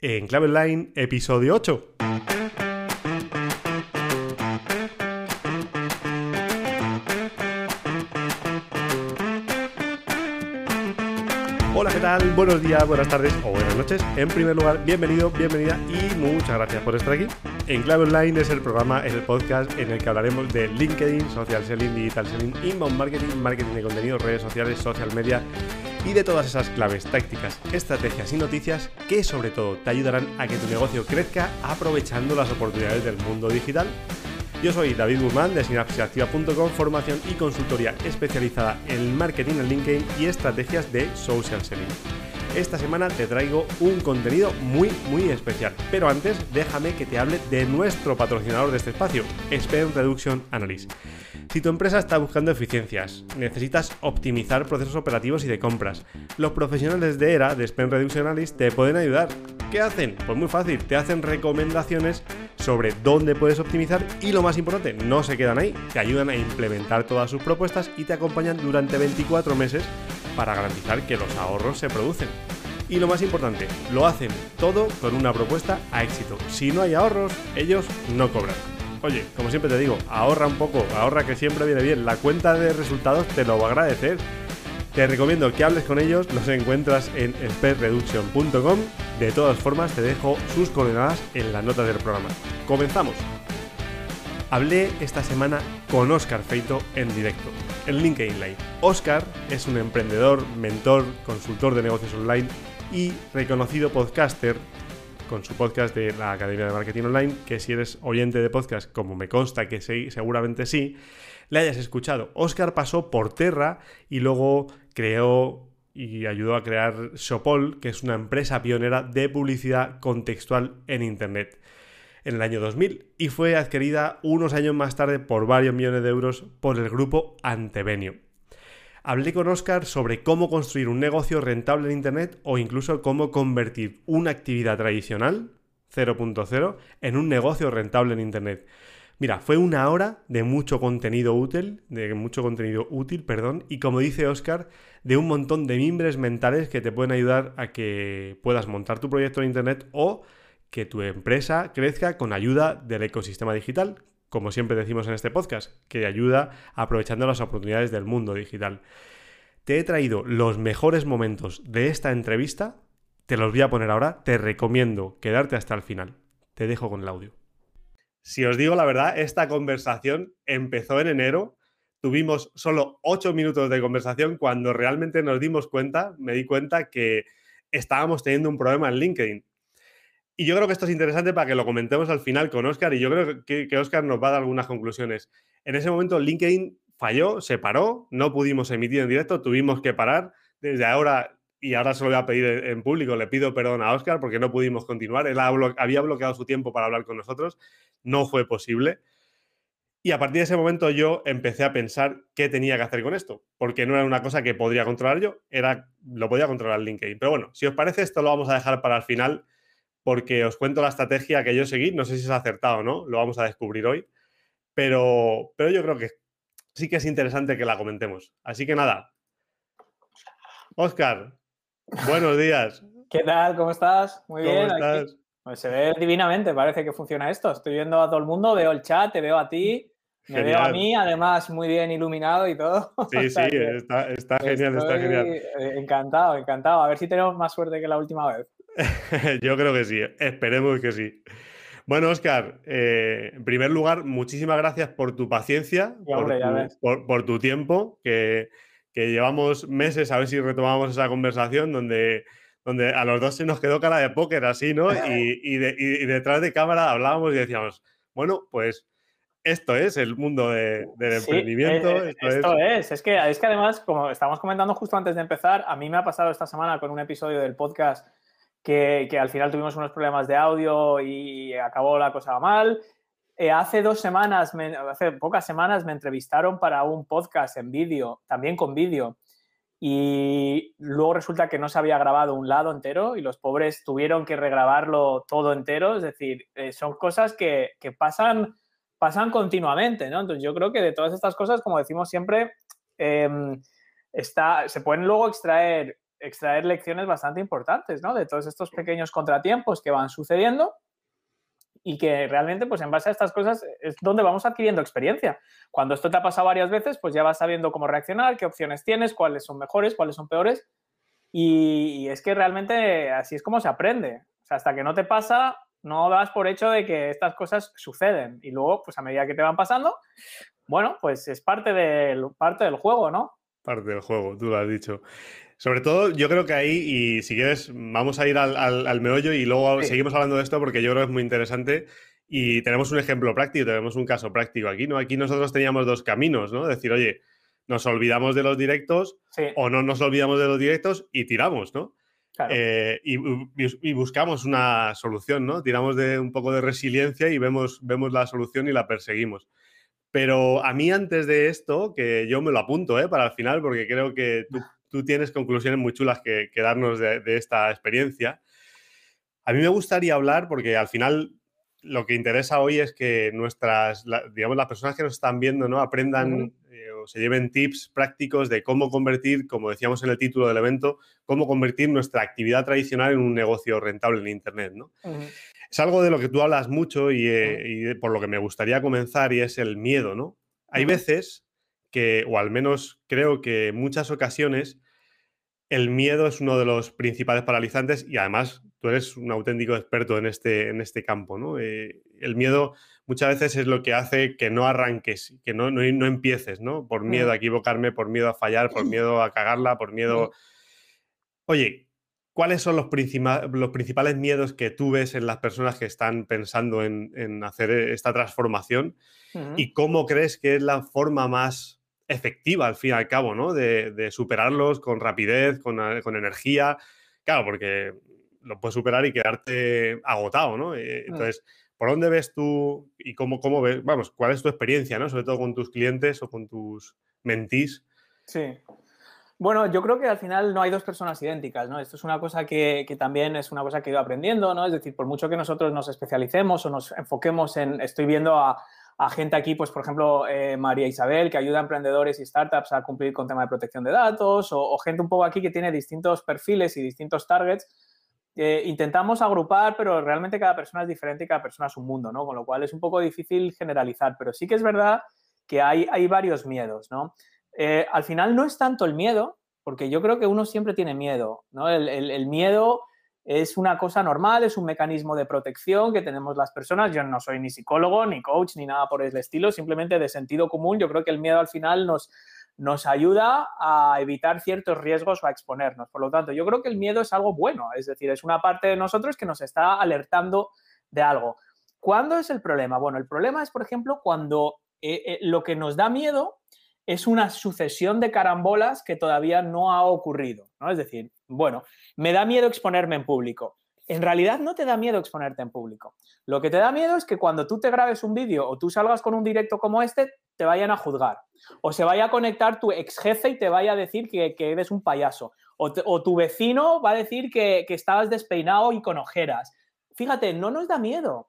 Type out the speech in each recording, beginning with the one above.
en Clave Online, episodio 8. Hola, ¿qué tal? Buenos días, buenas tardes o buenas noches. En primer lugar, bienvenido, bienvenida y muchas gracias por estar aquí. En Clave Online es el programa, es el podcast en el que hablaremos de LinkedIn, social selling, digital selling, inbound marketing, marketing de contenido, redes sociales, social media y de todas esas claves, tácticas, estrategias y noticias que sobre todo te ayudarán a que tu negocio crezca aprovechando las oportunidades del mundo digital yo soy David Guzmán de sinapsisactiva.com, formación y consultoría especializada en marketing en LinkedIn y estrategias de social selling. Esta semana te traigo un contenido muy muy especial, pero antes déjame que te hable de nuestro patrocinador de este espacio, Spend Reduction Analysis. Si tu empresa está buscando eficiencias, necesitas optimizar procesos operativos y de compras, los profesionales de ERA de Spend Reduction Analysis te pueden ayudar. ¿Qué hacen? Pues muy fácil, te hacen recomendaciones sobre dónde puedes optimizar y lo más importante, no se quedan ahí, te ayudan a implementar todas sus propuestas y te acompañan durante 24 meses para garantizar que los ahorros se producen. Y lo más importante, lo hacen todo con una propuesta a éxito. Si no hay ahorros, ellos no cobran. Oye, como siempre te digo, ahorra un poco, ahorra que siempre viene bien. La cuenta de resultados te lo va a agradecer. Te recomiendo que hables con ellos, los encuentras en expertreduction.com. De todas formas, te dejo sus coordenadas en las notas del programa. Comenzamos. Hablé esta semana con Oscar Feito en directo, en LinkedIn Live. Oscar es un emprendedor, mentor, consultor de negocios online y reconocido podcaster con su podcast de la Academia de Marketing Online, que si eres oyente de podcast, como me consta que sí, seguramente sí, le hayas escuchado. Oscar pasó por Terra y luego creó y ayudó a crear Shopol, que es una empresa pionera de publicidad contextual en Internet en el año 2000 y fue adquirida unos años más tarde por varios millones de euros por el grupo Antevenio. Hablé con Oscar sobre cómo construir un negocio rentable en Internet o incluso cómo convertir una actividad tradicional 0.0 en un negocio rentable en Internet. Mira, fue una hora de mucho contenido útil, de mucho contenido útil, perdón, y como dice Oscar, de un montón de mimbres mentales que te pueden ayudar a que puedas montar tu proyecto en Internet o que tu empresa crezca con ayuda del ecosistema digital, como siempre decimos en este podcast, que ayuda aprovechando las oportunidades del mundo digital. Te he traído los mejores momentos de esta entrevista, te los voy a poner ahora, te recomiendo quedarte hasta el final. Te dejo con el audio. Si os digo la verdad, esta conversación empezó en enero, tuvimos solo 8 minutos de conversación cuando realmente nos dimos cuenta, me di cuenta que estábamos teniendo un problema en LinkedIn y yo creo que esto es interesante para que lo comentemos al final con Oscar y yo creo que, Oscar nos va a dar algunas conclusiones. En ese momento LinkedIn falló, se paró, no pudimos emitir en directo, tuvimos que parar. Desde ahora, y ahora se lo voy a pedir en público, le pido perdón a Oscar porque no pudimos continuar. Él había bloqueado su tiempo para hablar con nosotros, no fue posible. Y a partir de ese momento yo empecé a pensar qué tenía que hacer con esto, porque no era una cosa que podría controlar yo, era lo podía controlar LinkedIn. Pero bueno, si os parece, esto lo vamos a dejar para el final porque os cuento la estrategia que yo seguí. No sé si es acertado o no, lo vamos a descubrir hoy. Pero, pero yo creo que sí que es interesante que la comentemos. Así que nada. Oscar, buenos días. ¿Qué tal? ¿Cómo estás? Muy bien. Pues se ve divinamente, parece que funciona esto. Estoy viendo a todo el mundo, veo el chat, te veo a ti, me veo a mí, además muy bien iluminado y todo. Sí, sí, está, está genial, está genial. Encantado, encantado. A ver si tenemos más suerte que la última vez. Yo creo que sí, esperemos que sí. Bueno, Oscar, eh, en primer lugar, muchísimas gracias por tu paciencia, por, tu, tiempo, que, llevamos meses a ver si retomamos esa conversación donde, donde a los dos se nos quedó cara de póker así, ¿no? Y, detrás de cámara hablábamos y decíamos, bueno, pues esto es el mundo del emprendimiento. Eh, esto, es. es. que, es que además, como estábamos comentando justo antes de empezar, a mí me ha pasado esta semana con un episodio del podcast que, al final tuvimos unos problemas de audio y acabó la cosa mal. Eh, hace dos semanas, hace pocas semanas, me entrevistaron para un podcast en vídeo, también con vídeo, y luego resulta que no se había grabado un lado entero y los pobres tuvieron que regrabarlo todo entero. Es decir, eh, son cosas que, pasan, pasan continuamente, ¿no? Entonces yo creo que de todas estas cosas, como decimos siempre, em, está, se pueden luego extraer extraer lecciones bastante importantes, ¿no? De todos estos pequeños contratiempos que van sucediendo y que realmente, pues en base a estas cosas es donde vamos adquiriendo experiencia. Cuando esto te ha pasado varias veces, pues ya vas sabiendo cómo reaccionar, qué opciones tienes, cuáles son mejores, cuáles son peores. Y, es que realmente así es como se aprende. O sea, hasta que no te pasa, no das por hecho de que estas cosas suceden. Y luego, pues a medida que te van pasando, bueno, pues es parte del, parte del juego, ¿no? Parte del juego, tú lo has dicho. Sobre todo, yo creo que ahí, y si quieres, vamos a ir al, meollo y luego seguimos hablando de esto porque yo creo que es muy interesante. Y tenemos un ejemplo práctico, tenemos un caso práctico aquí, ¿no? Aquí nosotros teníamos dos caminos, ¿no? Decir, oye, nos olvidamos de los directos o no nos olvidamos de los directos y tiramos, ¿no? Eh, y, buscamos una solución, ¿no? Tiramos de un poco de resiliencia y vemos, vemos la solución y la perseguimos. Pero a mí antes de esto, que yo me lo apunto ¿eh? para el final, porque creo que tú tú tienes conclusiones muy chulas que, darnos de, esta experiencia. A mí me gustaría hablar, porque al final lo que interesa hoy es que nuestras, digamos, las personas que nos están viendo, ¿no? Aprendan eh, o se lleven tips prácticos de cómo convertir, como decíamos en el título del evento, cómo convertir nuestra actividad tradicional en un negocio rentable en Internet, ¿no? Es algo de lo que tú hablas mucho y, eh, y, por lo que me gustaría comenzar y es el miedo, ¿no? Hay veces que, o al menos creo que en muchas ocasiones, el miedo es uno de los principales paralizantes y además tú eres un auténtico experto en este, en este campo, ¿no? Eh, el miedo muchas veces es lo que hace que no arranques, que no, no, empieces, ¿no? Por miedo a equivocarme, por miedo a fallar, por miedo a cagarla, por miedo... Oye, ¿cuáles son los, los principales miedos que tú ves en las personas que están pensando en, hacer esta transformación? ¿Y cómo crees que es la forma más efectiva al fin y al cabo, ¿no? De, superarlos con rapidez, con, energía. Claro, porque lo puedes superar y quedarte agotado, ¿no? Eh. Entonces, ¿por dónde ves tú y cómo, cómo ves, vamos, cuál es tu experiencia, ¿no? Sobre todo con tus clientes o con tus mentís. Sí. Bueno, yo creo que al final no hay dos personas idénticas, ¿no? Esto es una cosa que, que, también es una cosa que he ido aprendiendo, ¿no? Es decir, por mucho que nosotros nos especialicemos o nos enfoquemos en, estoy viendo a, a gente aquí, pues por ejemplo, eh, María Isabel, que ayuda a emprendedores y startups a cumplir con tema de protección de datos, o, gente un poco aquí que tiene distintos perfiles y distintos targets. intentamos agrupar, pero realmente cada persona es diferente y cada persona es un mundo, ¿no? Con lo cual es un poco difícil generalizar, pero sí que es verdad que hay, hay varios miedos, ¿no? Eh, al final no es tanto el miedo, porque yo creo que uno siempre tiene miedo, ¿no? el miedo es una cosa normal, es un mecanismo de protección que tenemos las personas. Yo no soy ni psicólogo, ni coach, ni nada por el estilo, simplemente de sentido común. Yo creo que el miedo al final nos, nos ayuda a evitar ciertos riesgos o a exponernos. Por lo tanto, yo creo que el miedo es algo bueno, es decir, es una parte de nosotros que nos está alertando de algo. ¿Cuándo es el problema? Bueno, el problema es, por ejemplo, cuando eh, eh, lo que nos da miedo es una sucesión de carambolas que todavía no ha ocurrido, ¿no? Es decir, bueno, me da miedo exponerme en público. En realidad no te da miedo exponerte en público. Lo que te da miedo es que cuando tú te grabes un vídeo o tú salgas con un directo como este, te vayan a juzgar. O se vaya a conectar tu ex jefe y te vaya a decir que, eres un payaso. O, tu vecino va a decir que, que estabas despeinado y con ojeras. Fíjate, no nos da miedo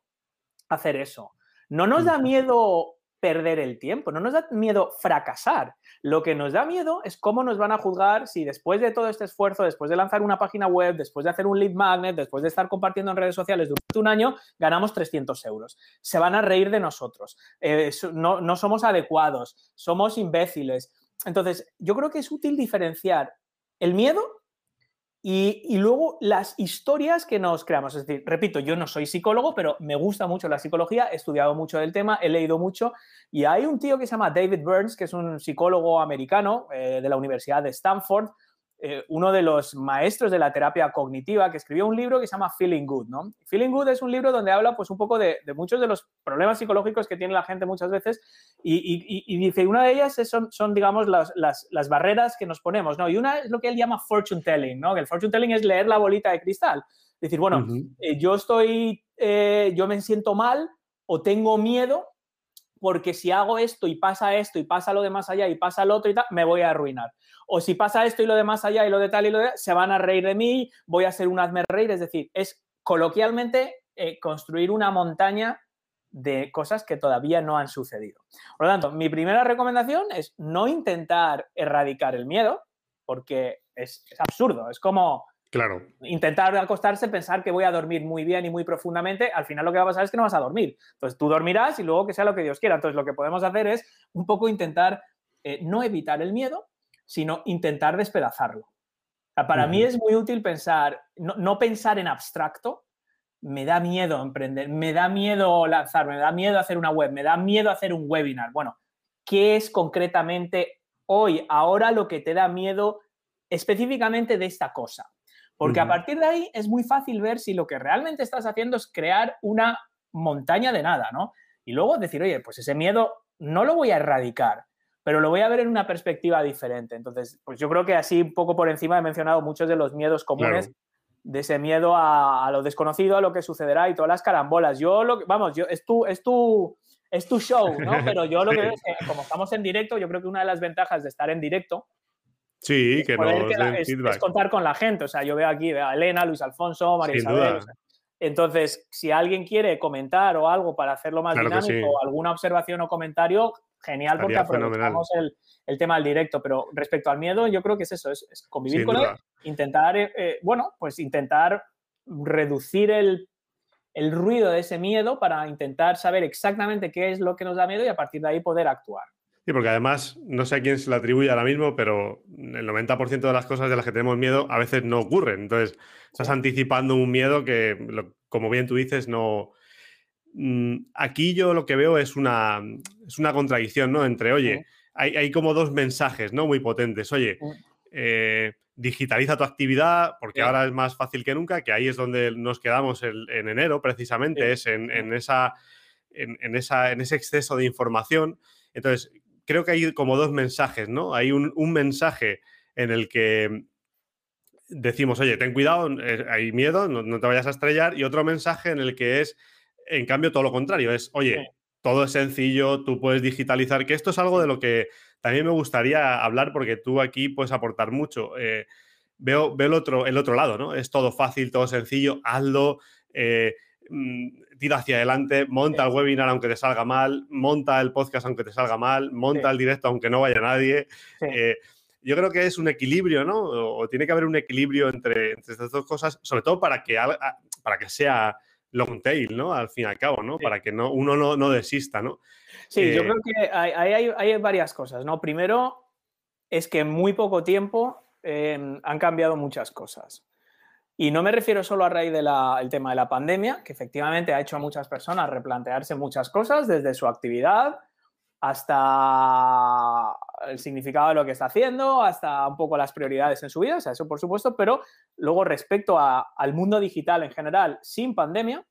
hacer eso. No nos da miedo perder el tiempo, no nos da miedo fracasar. Lo que nos da miedo es cómo nos van a juzgar si después de todo este esfuerzo, después de lanzar una página web, después de hacer un lead magnet, después de estar compartiendo en redes sociales durante un año, ganamos 300 euros. Se van a reír de nosotros. Eh, no, no somos adecuados, somos imbéciles. Entonces, yo creo que es útil diferenciar el miedo y, luego las historias que nos creamos. Es decir, repito, yo no soy psicólogo, pero me gusta mucho la psicología, he estudiado mucho del tema, he leído mucho. Y hay un tío que se llama David Burns, que es un psicólogo americano eh, de la Universidad de Stanford, eh, uno de los maestros de la terapia cognitiva, que escribió un libro que se llama Feeling Good, ¿no? Feeling Good es un libro donde habla, pues, un poco de, muchos de los problemas psicológicos que tiene la gente muchas veces y, dice, una de ellas son, son digamos, las, las, barreras que nos ponemos, ¿no? Y una es lo que él llama fortune telling, ¿no? Que el fortune telling es leer la bolita de cristal. Decir, bueno, eh, yo estoy, eh, yo me siento mal o tengo miedo porque si hago esto y pasa esto y pasa lo de más allá y pasa lo otro y tal, me voy a arruinar. O si pasa esto y lo de más allá y lo de tal y lo de se van a reír de mí, voy a ser un hazme reír. Es decir, es coloquialmente eh, construir una montaña de cosas que todavía no han sucedido. Por lo tanto, mi primera recomendación es no intentar erradicar el miedo, porque es, absurdo. Es como claro. intentar acostarse, pensar que voy a dormir muy bien y muy profundamente. Al final lo que va a pasar es que no vas a dormir. Entonces tú dormirás y luego que sea lo que Dios quiera. Entonces lo que podemos hacer es un poco intentar eh, no evitar el miedo, sino intentar despedazarlo. para mí es muy útil pensar, no pensar en abstracto, me da miedo emprender, me da miedo lanzarme, me da miedo hacer una web, me da miedo hacer un webinar. Bueno, ¿qué es concretamente hoy, ahora lo que te da miedo específicamente de esta cosa? Porque a partir de ahí es muy fácil ver si lo que realmente estás haciendo es crear una montaña de nada, ¿no? Y luego decir, oye, pues ese miedo no lo voy a erradicar, pero lo voy a ver en una perspectiva diferente. Entonces, pues yo creo que así un poco por encima he mencionado muchos de los miedos comunes de ese miedo a, lo desconocido, a lo que sucederá y todas las carambolas. Yo lo vamos, yo, es tu, es tu, es tu show, ¿no? Pero yo lo que veo es que como estamos en directo, yo creo que una de las ventajas de estar en directo Sí, que es, contar con la gente. O sea, yo veo aquí a Elena, Luis Alfonso, María Isabel. entonces, si alguien quiere comentar o algo para hacerlo más dinámico, alguna observación o comentario, genial porque aprovechamos el, el, tema del directo. Pero respecto al miedo, yo creo que es eso, es, convivir con él, intentar, eh, eh, bueno, pues intentar reducir el, el ruido de ese miedo para intentar saber exactamente qué es lo que nos da miedo y a partir de ahí poder actuar. Sí, porque además, no sé a quién se lo atribuye ahora mismo, pero el 90% de las cosas de las que tenemos miedo a veces no ocurren. Entonces, estás anticipando un miedo que, como bien tú dices, no, Mm, aquí yo lo que veo es una, es una contradicción, ¿no? Entre, oye, hay, como dos mensajes, ¿no? Muy potentes. Oye, eh, digitaliza tu actividad, porque ahora es más fácil que nunca, que ahí es donde nos quedamos en enero, precisamente, es en, esa, en, esa, en ese exceso de información. Entonces, creo que hay como dos mensajes, ¿no? Hay un, mensaje en el que decimos, oye, ten cuidado, eh, hay miedo, no, te vayas a estrellar, y otro mensaje en el que es en cambio, todo lo contrario, es, oye, todo es sencillo, tú puedes digitalizar, que esto es algo de lo que también me gustaría hablar porque tú aquí puedes aportar mucho. Eh, veo, veo el, otro, el otro lado, ¿no? Es todo fácil, todo sencillo, hazlo, eh, mm, tira hacia adelante, monta el webinar aunque te salga mal, monta el podcast aunque te salga mal, monta el directo aunque no vaya nadie. Eh, yo creo que es un equilibrio, ¿no? O, tiene que haber un equilibrio entre, entre, estas dos cosas, sobre todo para que, para que sea long tail, ¿no? Al fin y al cabo, ¿no? Para que no, uno no, no desista, ¿no? Sí, yo eh, creo que hay, hay, varias cosas, ¿no? Primero, es que en muy poco tiempo em, han cambiado muchas cosas. Y no me refiero solo a raíz del tema de la pandemia, que efectivamente ha hecho a muchas personas replantearse muchas cosas, desde su actividad hasta el significado de lo que está haciendo, hasta un poco las prioridades en su vida, o sea, eso por supuesto, pero luego respecto al mundo digital en general, sin pandemia,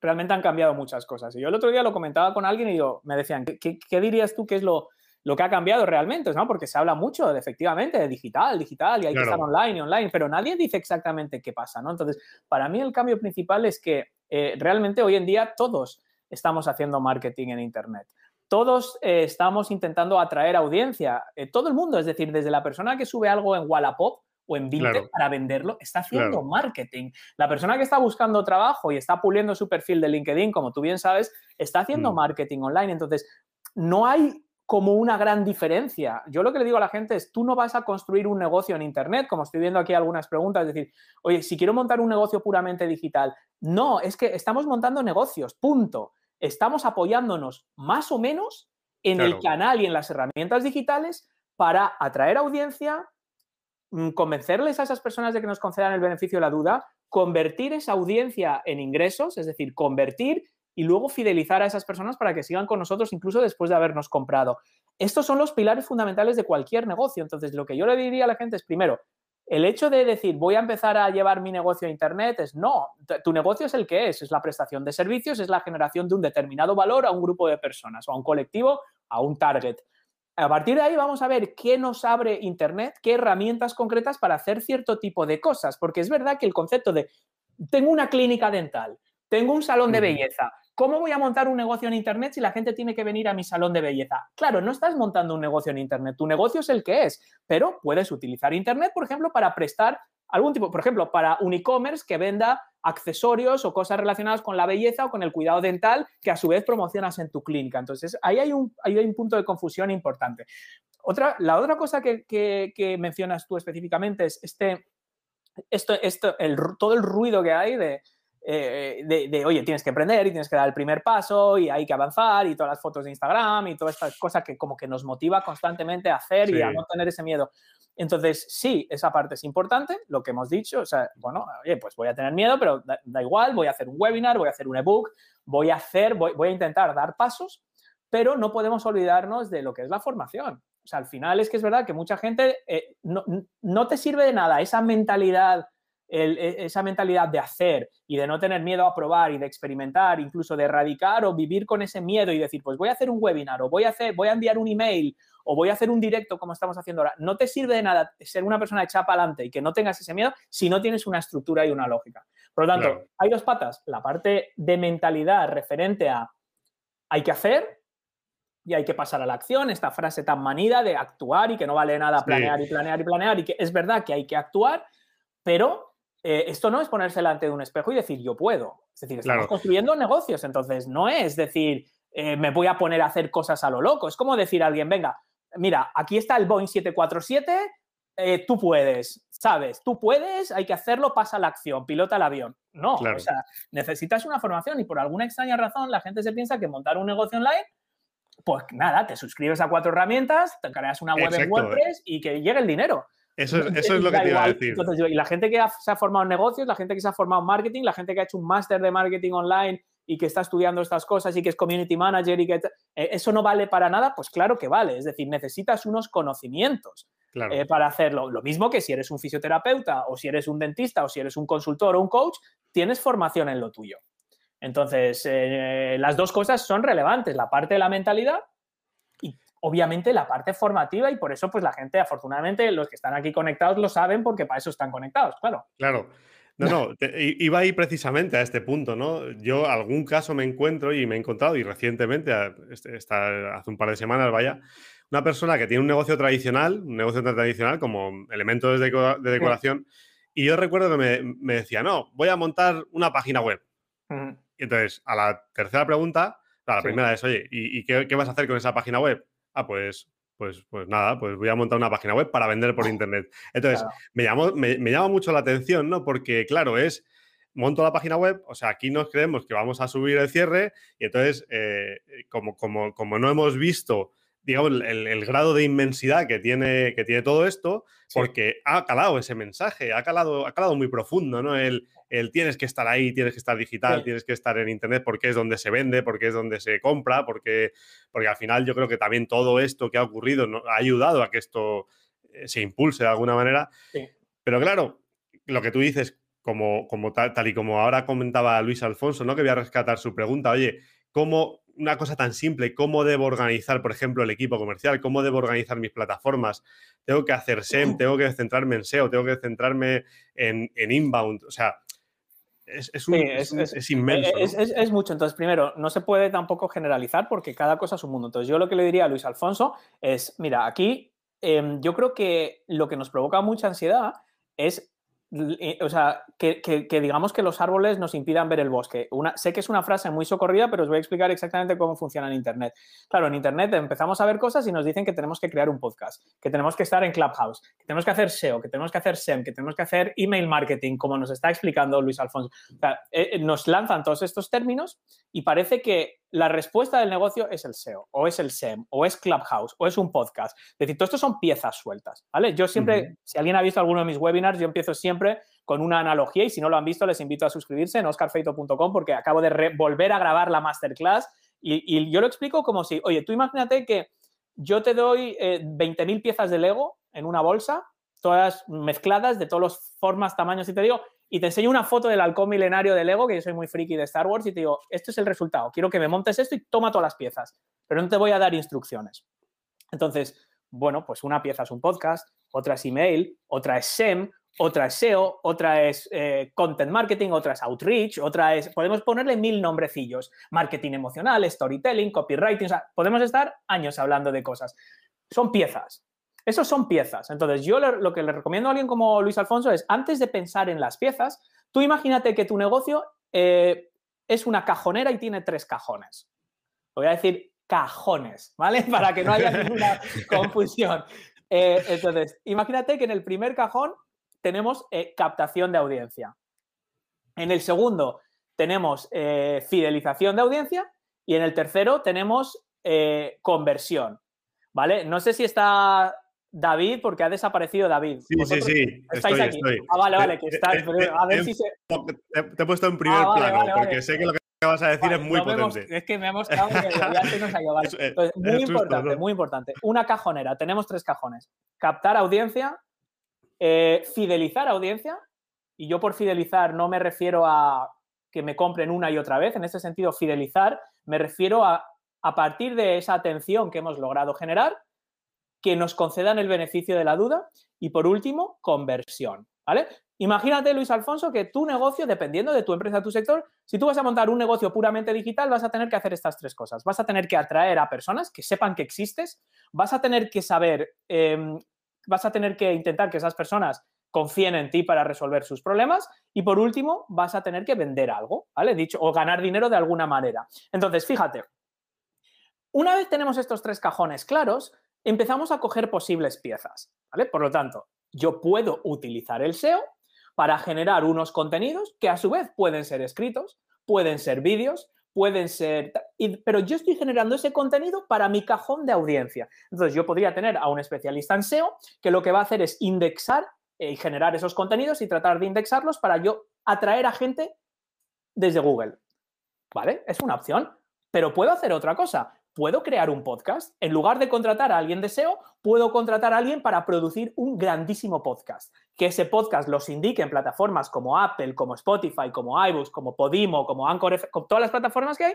realmente han cambiado muchas cosas. Y yo el otro día lo comentaba con alguien y yo, me decían, ¿qué, dirías tú que es lo, lo que ha cambiado realmente? ¿no? Porque se habla mucho, de, efectivamente, de digital, digital, y hay que estar online y online, pero nadie dice exactamente qué pasa, ¿no? Entonces, para mí el cambio principal es que eh, realmente hoy en día todos estamos haciendo marketing en Internet todos eh, estamos intentando atraer audiencia. Eh, todo el mundo, es decir, desde la persona que sube algo en Wallapop o en Vinted para venderlo, está haciendo marketing. La persona que está buscando trabajo y está puliendo su perfil de LinkedIn, como tú bien sabes, está haciendo mm. marketing online. Entonces, no hay como una gran diferencia. Yo lo que le digo a la gente es, tú no vas a construir un negocio en Internet, como estoy viendo aquí algunas preguntas, es decir, oye, si quiero montar un negocio puramente digital, no, es que estamos montando negocios, punto estamos apoyándonos más o menos en el canal y en las herramientas digitales para atraer audiencia, mm, convencerles a esas personas de que nos concedan el beneficio de la duda, convertir esa audiencia en ingresos, es decir, convertir y luego fidelizar a esas personas para que sigan con nosotros incluso después de habernos comprado. Estos son los pilares fundamentales de cualquier negocio. Entonces, lo que yo le diría a la gente es, primero, el hecho de decir voy a empezar a llevar mi negocio a Internet es no, tu negocio es el que es, es la prestación de servicios, es la generación de un determinado valor a un grupo de personas o a un colectivo, a un target. A partir de ahí vamos a ver qué nos abre Internet, qué herramientas concretas para hacer cierto tipo de cosas, porque es verdad que el concepto de tengo una clínica dental, tengo un salón de belleza, ¿Cómo voy a montar un negocio en Internet si la gente tiene que venir a mi salón de belleza? Claro, no estás montando un negocio en Internet, tu negocio es el que es, pero puedes utilizar Internet, por ejemplo, para prestar algún tipo, por ejemplo, para un e-commerce que venda accesorios o cosas relacionadas con la belleza o con el cuidado dental que a su vez promocionas en tu clínica. Entonces, ahí hay un, hay un punto de confusión importante. Otra, la otra cosa que, mencionas tú específicamente es este, esto, esto, todo el ruido que hay de, eh, de, oye, tienes que aprender y tienes que dar el primer paso y hay que avanzar y todas las fotos de Instagram y todas estas cosas que como que nos motiva constantemente a hacer y a no tener ese miedo. Entonces, sí, esa parte es importante, lo que hemos dicho, o sea, bueno, oye, pues voy a tener miedo, pero da, igual, voy a hacer un webinar, voy a hacer un ebook, voy a hacer, voy, voy a intentar dar pasos, pero no podemos olvidarnos de lo que es la formación. O sea, al final es que es verdad que mucha gente eh, no, no te sirve de nada esa mentalidad e, esa mentalidad de hacer y de no tener miedo a probar y de experimentar, incluso de erradicar o vivir con ese miedo y decir, pues voy a hacer un webinar o voy a, hacer, voy a enviar un email o voy a hacer un directo como estamos haciendo ahora, no te sirve de nada ser una persona echada para adelante y que no tengas ese miedo si no tienes una estructura y una lógica. Por lo tanto, hay dos patas. La parte de mentalidad referente a hay que hacer y hay que pasar a la acción, esta frase tan manida de actuar y que no vale nada planear y planear y planear y que es verdad que hay que actuar, pero eh, esto no es ponerse delante de un espejo y decir yo puedo. Es decir, estamos construyendo negocios, entonces no es decir eh, me voy a poner a hacer cosas a lo loco. Es como decir a alguien, venga, mira, aquí está el Boeing 747, eh, tú puedes, ¿sabes? Tú puedes, hay que hacerlo, pasa la acción, pilota el avión. No, o sea, necesitas una formación y por alguna extraña razón la gente se piensa que montar un negocio online pues nada, te suscribes a cuatro herramientas, te creas una web en WordPress y que llegue el dinero. Eso, es lo que te iba a decir. y la gente que se ha formado en negocios, la gente que se ha formado en marketing, la gente que ha hecho un máster de marketing online y que está estudiando estas cosas y que es community manager y que eh, eso no vale para nada, pues claro que vale. Es decir, necesitas unos conocimientos eh, para hacerlo. Lo mismo que si eres un fisioterapeuta o si eres un dentista o si eres un consultor o un coach, tienes formación en lo tuyo. Entonces, eh, las dos cosas son relevantes, la parte de la mentalidad obviamente la parte formativa y por eso pues la gente, afortunadamente, los que están aquí conectados lo saben porque para eso están conectados, claro. Claro. No, no, iba ahí precisamente a este punto, ¿no? Yo algún caso me encuentro y me he encontrado, y recientemente, este, hace un par de semanas, vaya, una persona que tiene un negocio tradicional, un negocio tradicional como elementos de, decoración, y yo recuerdo que me, decía, no, voy a montar una página web. Y entonces, a la tercera pregunta, la primera es, oye, ¿y, qué, vas a hacer con esa página web? Ah, pues, pues, pues nada, pues voy a montar una página web para vender por internet. Entonces, me, llamó, me, llama mucho la atención, ¿no? Porque, claro, es, monto la página web, o sea, aquí nos creemos que vamos a subir el cierre y entonces, eh, como, como, como no hemos visto digamos, el, grado de inmensidad que tiene, que tiene todo esto, porque ha calado ese mensaje, ha calado, ha calado muy profundo, ¿no? El, el tienes que estar ahí, tienes que estar digital, tienes que estar en Internet porque es donde se vende, porque es donde se compra, porque, porque al final yo creo que también todo esto que ha ocurrido ha ayudado a que esto eh, se impulse de alguna manera. Pero claro, lo que tú dices, como, como tal, tal, y como ahora comentaba Luis Alfonso, ¿no? Que voy a rescatar su pregunta, oye, ¿cómo una cosa tan simple, cómo debo organizar, por ejemplo, el equipo comercial, cómo debo organizar mis plataformas. Tengo que hacer SEM, tengo que centrarme en SEO, tengo que centrarme en, inbound. O sea, es, inmenso. Es, mucho. Entonces, primero, no se puede tampoco generalizar porque cada cosa es un mundo. Entonces, yo lo que le diría a Luis Alfonso es, mira, aquí em, yo creo que lo que nos provoca mucha ansiedad es o sea, que, digamos que los árboles nos impidan ver el bosque. Una, sé que es una frase muy socorrida, pero os voy a explicar exactamente cómo funciona en Internet. Claro, en Internet empezamos a ver cosas y nos dicen que tenemos que crear un podcast, que tenemos que estar en Clubhouse, que tenemos que hacer SEO, que tenemos que hacer SEM, que tenemos que hacer email marketing, como nos está explicando Luis Alfonso. O sea, eh, eh, nos lanzan todos estos términos y parece que la respuesta del negocio es el SEO, o es el SEM, o es Clubhouse, o es un podcast. Es decir, todo esto son piezas sueltas, ¿vale? Yo siempre, si alguien ha visto alguno de mis webinars, yo empiezo siempre con una analogía y si no lo han visto, les invito a suscribirse en oscarfeito.com porque acabo de volver a grabar la masterclass y, yo lo explico como si, oye, tú imagínate que yo te doy 20.000 eh, piezas de Lego en una bolsa, todas mezcladas de todas las formas, tamaños y te digo, y te enseño una foto del halcón milenario de Lego, que yo soy muy friki de Star Wars, y te digo, esto es el resultado, quiero que me montes esto y toma todas las piezas, pero no te voy a dar instrucciones. Entonces, bueno, pues una pieza es un podcast, otra es email, otra es SEM, otra es SEO, otra es eh, content marketing, otra es outreach, otra es, podemos ponerle mil nombrecillos, marketing emocional, storytelling, copywriting, o sea, podemos estar años hablando de cosas. Son piezas. Esos son piezas. Entonces, yo lo que le recomiendo a alguien como Luis Alfonso es, antes de pensar en las piezas, tú imagínate que tu negocio eh, es una cajonera y tiene tres cajones. Voy a decir cajones, ¿vale? Para que no haya ninguna confusión. Eh, entonces, imagínate que en el primer cajón tenemos eh, captación de audiencia. En el segundo tenemos eh, fidelización de audiencia y en el tercero tenemos conversión, ¿vale? No sé si está David, porque ha desaparecido David. Sí, sí, sí. Estáis aquí. Ah, vale, vale, que estáis. a ver si se. Te, he puesto en primer ah, plano, porque sé que lo que vas a decir es muy potente. es que me hemos quedado que ya se nos ha llevado. Entonces, muy importante, muy importante. Una cajonera, tenemos tres cajones. Captar audiencia, eh, fidelizar audiencia, y yo por fidelizar no me refiero a que me compren una y otra vez, en ese sentido, fidelizar, me refiero a, a partir de esa atención que hemos logrado generar, que nos concedan el beneficio de la duda y por último, conversión, ¿vale? Imagínate, Luis Alfonso, que tu negocio, dependiendo de tu empresa, tu sector, si tú vas a montar un negocio puramente digital, vas a tener que hacer estas tres cosas. Vas a tener que atraer a personas que sepan que existes, vas a tener que saber, em, vas a tener que intentar que esas personas confíen en ti para resolver sus problemas y por último, vas a tener que vender algo, ¿vale? Dicho, o ganar dinero de alguna manera. Entonces, fíjate, una vez tenemos estos tres cajones claros, empezamos a coger posibles piezas, ¿vale? Por lo tanto, yo puedo utilizar el SEO para generar unos contenidos que a su vez pueden ser escritos, pueden ser vídeos, pueden ser... Pero yo estoy generando ese contenido para mi cajón de audiencia. Entonces, yo podría tener a un especialista en SEO que lo que va a hacer es indexar y generar esos contenidos y tratar de indexarlos para yo atraer a gente desde Google. ¿Vale? Es una opción. Pero puedo hacer otra cosa puedo crear un podcast. En lugar de contratar a alguien de SEO, puedo contratar a alguien para producir un grandísimo podcast. Que ese podcast los indique en plataformas como Apple, como Spotify, como iBooks, como Podimo, como Anchor, con todas las plataformas que hay.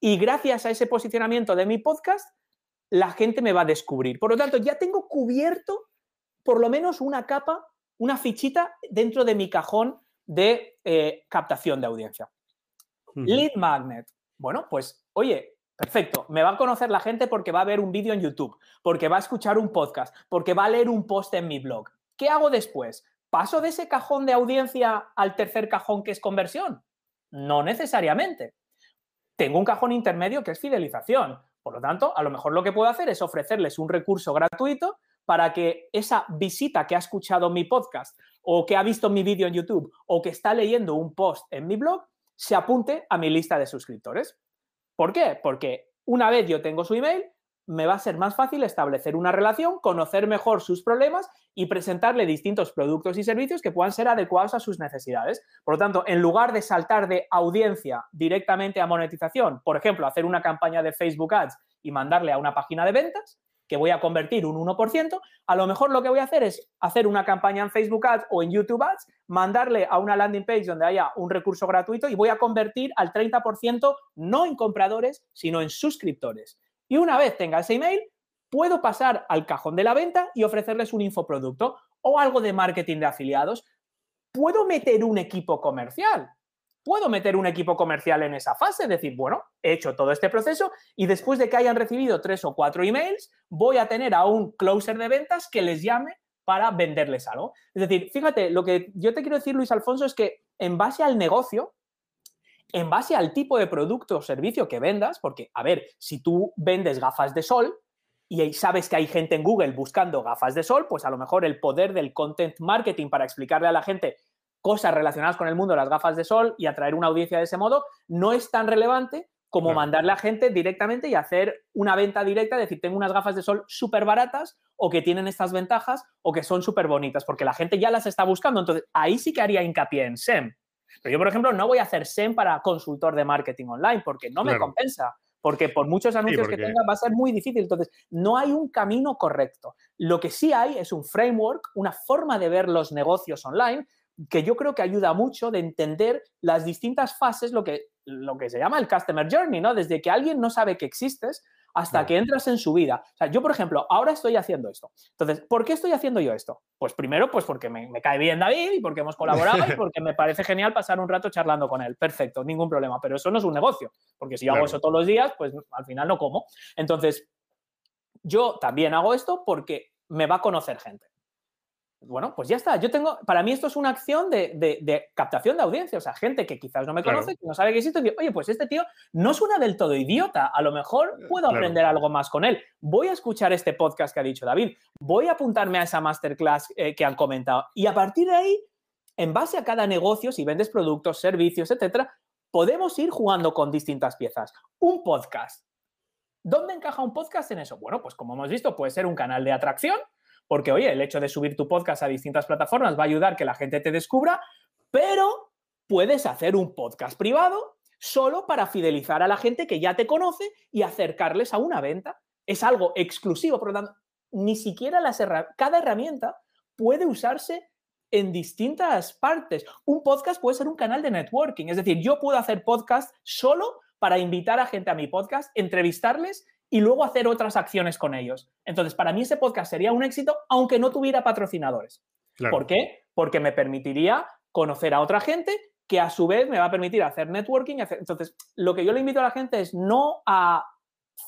Y gracias a ese posicionamiento de mi podcast, la gente me va a descubrir. Por lo tanto, ya tengo cubierto por lo menos una capa, una fichita dentro de mi cajón de eh, captación de audiencia. Lead magnet. Bueno, pues, oye, Perfecto. Me va a conocer la gente porque va a ver un vídeo en YouTube, porque va a escuchar un podcast, porque va a leer un post en mi blog. ¿Qué hago después? ¿Paso de ese cajón de audiencia al tercer cajón que es conversión? No necesariamente. Tengo un cajón intermedio que es fidelización. Por lo tanto, a lo mejor lo que puedo hacer es ofrecerles un recurso gratuito para que esa visita que ha escuchado mi podcast o que ha visto mi vídeo en YouTube o que está leyendo un post en mi blog se apunte a mi lista de suscriptores. ¿Por qué? Porque una vez yo tengo su email, me va a ser más fácil establecer una relación, conocer mejor sus problemas y presentarle distintos productos y servicios que puedan ser adecuados a sus necesidades. Por lo tanto, en lugar de saltar de audiencia directamente a monetización, por ejemplo, hacer una campaña de Facebook Ads y mandarle a una página de ventas, que voy a convertir un 1%, a lo mejor lo que voy a hacer es hacer una campaña en Facebook Ads o en YouTube Ads, mandarle a una landing page donde haya un recurso gratuito y voy a convertir al 30% no en compradores, sino en suscriptores. Y una vez tenga ese email, puedo pasar al cajón de la venta y ofrecerles un infoproducto o algo de marketing de afiliados. Puedo meter un equipo comercial puedo meter un equipo comercial en esa fase, decir, bueno, he hecho todo este proceso y después de que hayan recibido tres o cuatro emails, voy a tener a un closer de ventas que les llame para venderles algo. Es decir, fíjate, lo que yo te quiero decir, Luis Alfonso, es que en base al negocio, en base al tipo de producto o servicio que vendas, porque, a ver, si tú vendes gafas de sol, y sabes que hay gente en Google buscando gafas de sol, pues a lo mejor el poder del content marketing para explicarle a la gente cosas relacionadas con el mundo de las gafas de sol y atraer una audiencia de ese modo, no es tan relevante como mandarle a gente directamente y hacer una venta directa, decir, tengo unas gafas de sol súper baratas o que tienen estas ventajas o que son súper bonitas, porque la gente ya las está buscando. Entonces, ahí sí que haría hincapié en SEM. Pero yo, por ejemplo, no voy a hacer SEM para consultor de marketing online porque no me compensa. Porque por muchos anuncios que tenga va a ser muy difícil. Entonces, no hay un camino correcto. Lo que sí hay es un framework, una forma de ver los negocios online que yo creo que ayuda mucho de entender las distintas fases, lo que, lo que se llama el Customer Journey, ¿no? Desde que alguien no sabe que existes hasta que entras en su vida. O sea, yo, por ejemplo, ahora estoy haciendo esto. Entonces, ¿por qué estoy haciendo yo esto? Pues primero, pues porque me, cae bien David y porque hemos colaborado y porque me parece genial pasar un rato charlando con él. Perfecto, ningún problema. Pero eso no es un negocio, porque si yo hago eso todos los días, pues al final no como. Entonces, yo también hago esto porque me va a conocer gente. Bueno, pues ya está. Yo tengo, para mí esto es una acción de, captación de audiencia. O sea, gente que quizás no me conoce, que no sabe que existe, y dice, oye, pues este tío no suena del todo idiota. A lo mejor eh, puedo aprender algo más con él. Voy a escuchar este podcast que ha dicho David. Voy a apuntarme a esa masterclass eh, que han comentado. Y a partir de ahí, en base a cada negocio, si vendes productos, servicios, etcétera, podemos ir jugando con distintas piezas. Un podcast. ¿Dónde encaja un podcast en eso? Bueno, pues como hemos visto, puede ser un canal de atracción porque, oye, el hecho de subir tu podcast a distintas plataformas va a ayudar que la gente te descubra, pero puedes hacer un podcast privado solo para fidelizar a la gente que ya te conoce y acercarles a una venta. Es algo exclusivo, por lo tanto, ni siquiera las cada herramienta puede usarse en distintas partes. Un podcast puede ser un canal de networking, es decir, yo puedo hacer podcast solo para invitar a gente a mi podcast, entrevistarles y luego hacer otras acciones con ellos. Entonces, para mí ese podcast sería un éxito aunque no tuviera patrocinadores. ¿Por qué? Porque me permitiría conocer a otra gente que a su vez me va a permitir hacer networking. Entonces, lo que yo le invito a la gente es no a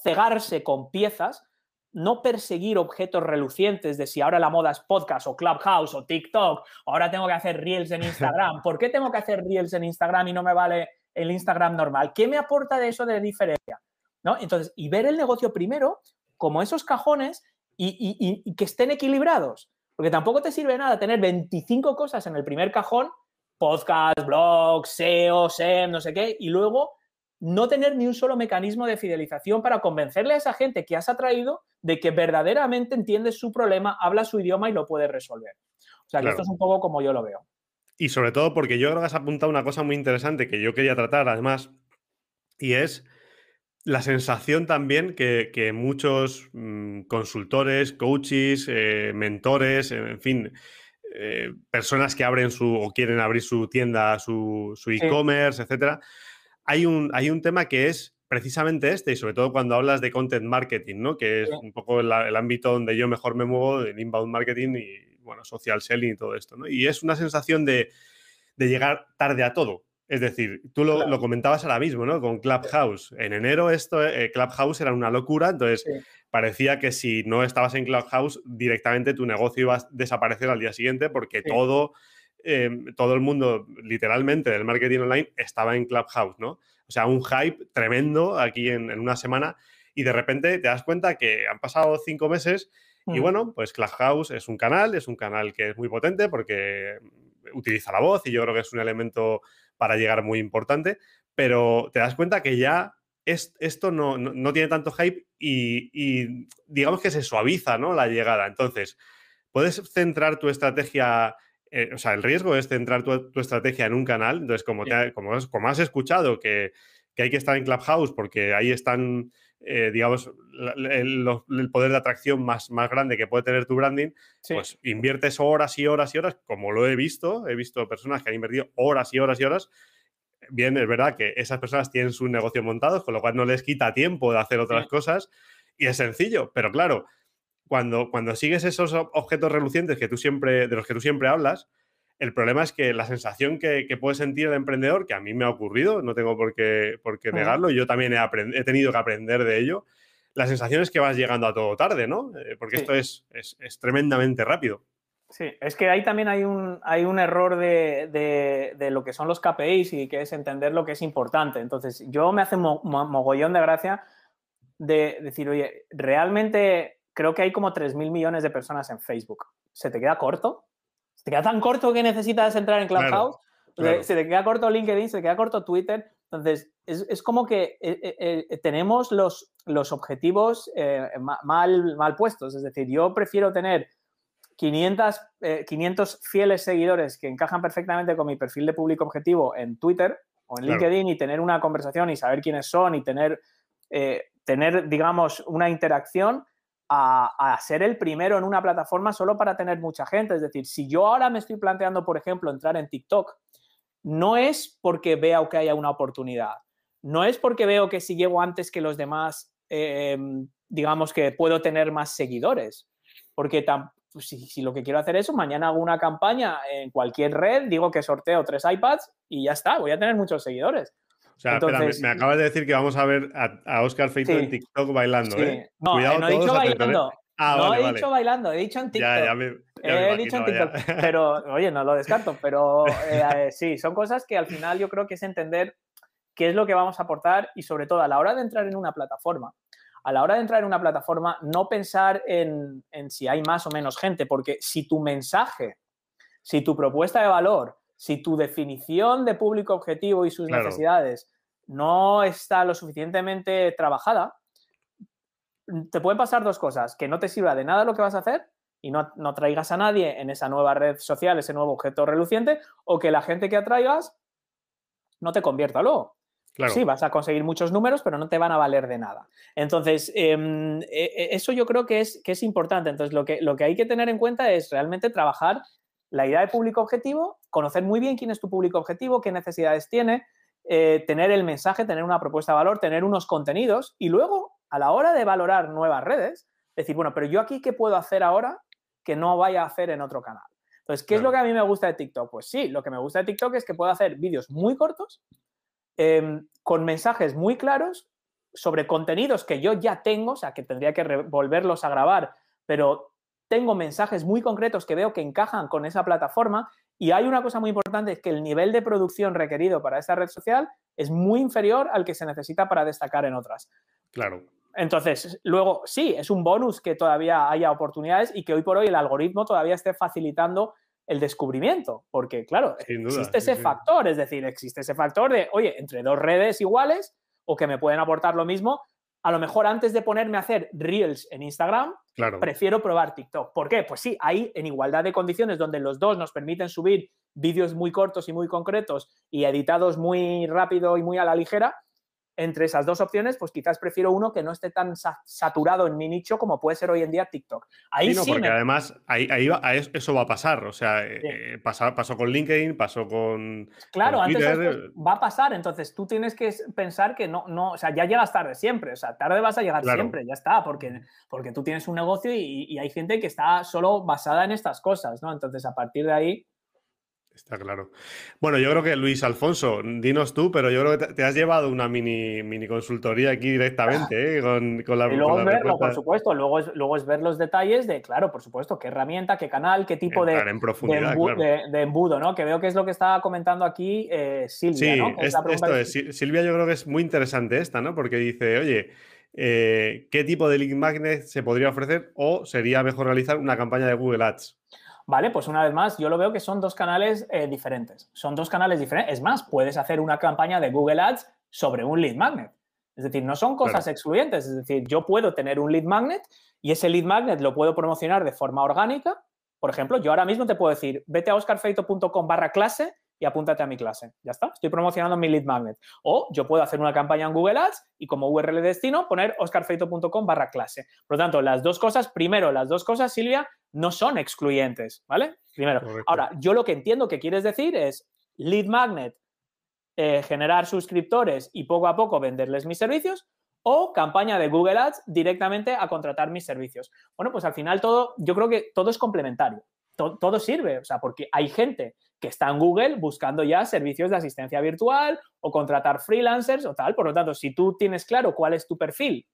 cegarse con piezas, no perseguir objetos relucientes de si ahora la moda es podcast o Clubhouse o TikTok, ahora tengo que hacer reels en Instagram. ¿Por qué tengo que hacer reels en Instagram y no me vale el Instagram normal? ¿Qué me aporta de eso de diferencia? ¿No? Entonces, y ver el negocio primero como esos cajones y, que estén equilibrados. Porque tampoco te sirve nada tener 25 cosas en el primer cajón, podcast, blog, SEO, SEM, no sé qué, y luego no tener ni un solo mecanismo de fidelización para convencerle a esa gente que has atraído de que verdaderamente entiendes su problema, habla su idioma y lo puede resolver. O sea, que esto es un poco como yo lo veo. Y sobre todo porque yo creo que has apuntado una cosa muy interesante que yo quería tratar, además, y es la sensación también que, muchos mm, consultores, coaches, eh, mentores, en fin, eh, personas que abren su o quieren abrir su tienda, su e-commerce, etcétera, hay un, hay un tema que es precisamente este, y sobre todo cuando hablas de content marketing, ¿no? Que es un poco el, ámbito donde yo mejor me muevo, el inbound marketing y, bueno, social selling y todo esto, ¿no? Y es una sensación de, de llegar tarde a todo. Es decir, tú lo, comentabas ahora mismo, ¿no? Con Clubhouse. En enero esto, eh, Clubhouse era una locura, entonces parecía que si no estabas en Clubhouse, directamente tu negocio iba a desaparecer al día siguiente porque todo, em, todo el mundo, literalmente, del marketing online estaba en Clubhouse, ¿no? O sea, un hype tremendo aquí en, una semana y de repente te das cuenta que han pasado cinco meses y mm. bueno, pues Clubhouse es un canal, es un canal que es muy potente porque utiliza la voz y yo creo que es un elemento para llegar muy importante, pero te das cuenta que ya es, esto no, tiene tanto hype y, digamos que se suaviza ¿no? la llegada. Entonces, puedes centrar tu estrategia, eh, o sea, el riesgo es centrar tu, estrategia en un canal. Entonces, como, como, como, has escuchado que, hay que estar en Clubhouse porque ahí están, eh, digamos, el, poder de atracción más, más grande que puede tener tu branding, pues inviertes horas y horas y horas, como lo he visto, he visto personas que han invertido horas y horas y horas. Bien, es verdad que esas personas tienen sus negocios montados, con lo cual no les quita tiempo de hacer otras cosas y es sencillo, pero claro, cuando, cuando sigues esos objetos relucientes que tú siempre, de los que tú siempre hablas, el problema es que la sensación que, puede sentir el emprendedor, que a mí me ha ocurrido, no tengo por qué, por qué negarlo, yo también he, he, tenido que aprender de ello, la sensación es que vas llegando a todo tarde, ¿no? Eh, porque esto es, es, tremendamente rápido. Sí, es que ahí también hay un, hay un error de, de, lo que son los KPIs y que es entender lo que es importante. Entonces, yo me hace mogollón de gracia de decir, oye, realmente creo que hay como 3.000 millones de personas en Facebook. ¿Se te queda corto? Te queda tan corto que necesitas entrar en Clubhouse, se te queda corto LinkedIn, se te queda corto Twitter. Entonces, es, como que eh, eh, eh, tenemos los, los objetivos mal, mal puestos. Es decir, yo prefiero tener 500, 500 fieles seguidores que encajan perfectamente con mi perfil de público objetivo en Twitter o en LinkedIn y tener una conversación y saber quiénes son y tener, tener digamos, una interacción a, ser el primero en una plataforma solo para tener mucha gente. Es decir, si yo ahora me estoy planteando, por ejemplo, entrar en TikTok, no es porque vea que haya una oportunidad, no es porque veo que si llego antes que los demás, em, digamos que puedo tener más seguidores, porque pues, si, lo que quiero hacer es mañana hago una campaña en cualquier red, digo que sorteo tres iPads y ya está, voy a tener muchos seguidores. O sea, espera, me, acabas de decir que vamos a ver a, Oscar Feito en TikTok bailando, ¿eh? No, Cuidado no he dicho bailando. Ah, no he dicho bailando, he dicho en TikTok. Ya, ya me, he dicho en TikTok. Pero, oye, no lo descarto, pero eh, sí, son cosas que al final yo creo que es entender qué es lo que vamos a aportar y sobre todo a la hora de entrar en una plataforma. A la hora de entrar en una plataforma, no pensar en, si hay más o menos gente, porque si tu mensaje, si tu propuesta de valor, si tu definición de público objetivo y sus necesidades no está lo suficientemente trabajada, te pueden pasar dos cosas, que no te sirva de nada lo que vas a hacer y no, traigas a nadie en esa nueva red social, ese nuevo objeto reluciente, o que la gente que atraigas no te convierta luego. Sí, vas a conseguir muchos números, pero no te van a valer de nada. Entonces, em, e, e, eso yo creo que es, que es importante. Entonces, lo que, lo que hay que tener en cuenta es realmente trabajar la idea de público objetivo, conocer muy bien quién es tu público objetivo, qué necesidades tiene, eh, tener el mensaje, tener una propuesta de valor, tener unos contenidos y luego a la hora de valorar nuevas redes, decir, bueno, pero yo aquí qué puedo hacer ahora que no vaya a hacer en otro canal. Entonces, ¿qué es lo que a mí me gusta de TikTok? Pues sí, lo que me gusta de TikTok es que puedo hacer vídeos muy cortos, em, con mensajes muy claros sobre contenidos que yo ya tengo, o sea, que tendría que volverlos a grabar, pero tengo mensajes muy concretos que veo que encajan con esa plataforma y hay una cosa muy importante, es que el nivel de producción requerido para esta red social es muy inferior al que se necesita para destacar en otras. Claro. Entonces, luego, sí, es un bonus que todavía haya oportunidades y que hoy por hoy el algoritmo todavía esté facilitando el descubrimiento, porque claro, existe ese factor, es decir, existe ese factor de, oye, entre dos redes iguales o que me pueden aportar lo mismo, a lo mejor antes de ponerme a hacer reels en Instagram, prefiero probar TikTok. ¿Por qué? Pues sí, ahí en igualdad de condiciones donde los dos nos permiten subir vídeos muy cortos y muy concretos y editados muy rápido y muy a la ligera, entre esas dos opciones, pues quizás prefiero uno que no esté tan saturado en mi nicho como puede ser hoy en día TikTok. Ahí sí, porque además ahí, eso va a pasar. O sea, eh, pasó con LinkedIn, pasó con. Claro, antes va a pasar. Entonces tú tienes que pensar que no, no, o sea, ya llegas tarde siempre. O sea, tarde vas a llegar siempre, ya está, porque, porque tú tienes un negocio y, y hay gente que está solo basada en estas cosas, ¿no? Entonces, a partir de ahí Está claro. Bueno, yo creo que Luis Alfonso, dinos tú, pero yo creo que te, has llevado una mini, mini consultoría aquí directamente, ¿eh? con, la Y luego es verlo, por supuesto, luego es, luego es ver los detalles de, claro, por supuesto, qué herramienta, qué canal, qué tipo de, de, embudo, ¿no? Que veo que es lo que estaba comentando aquí eh, Silvia, ¿no? esto es. Silvia yo creo que es muy interesante esta, ¿no? Porque dice, oye, eh, ¿qué tipo de lead magnet se podría ofrecer o sería mejor realizar una campaña de Google Ads? Vale, pues una vez más, yo lo veo que son dos canales eh, diferentes. Son dos canales diferentes. Es más, puedes hacer una campaña de Google Ads sobre un lead magnet. Es decir, no son cosas excluyentes. Es decir, yo puedo tener un lead magnet y ese lead magnet lo puedo promocionar de forma orgánica. Por ejemplo, yo ahora mismo te puedo decir, vete a oscarfeito.com barra clase y apúntate a mi clase. Ya está, estoy promocionando mi lead magnet. O yo puedo hacer una campaña en Google Ads y como URL de destino poner oscarfeito.com barra clase. Por lo tanto, las dos cosas, primero, las dos cosas, Silvia, no son excluyentes, ¿vale? Primero. Ahora, yo lo que entiendo que quieres decir es lead magnet, eh, generar suscriptores y poco a poco venderles mis servicios o campaña de Google Ads directamente a contratar mis servicios. Bueno, pues al final todo, yo creo que todo es complementario todo sirve, o sea, porque hay gente que está en Google buscando ya servicios de asistencia virtual o contratar freelancers o tal. Por lo tanto, si tú tienes claro cuál es tu perfil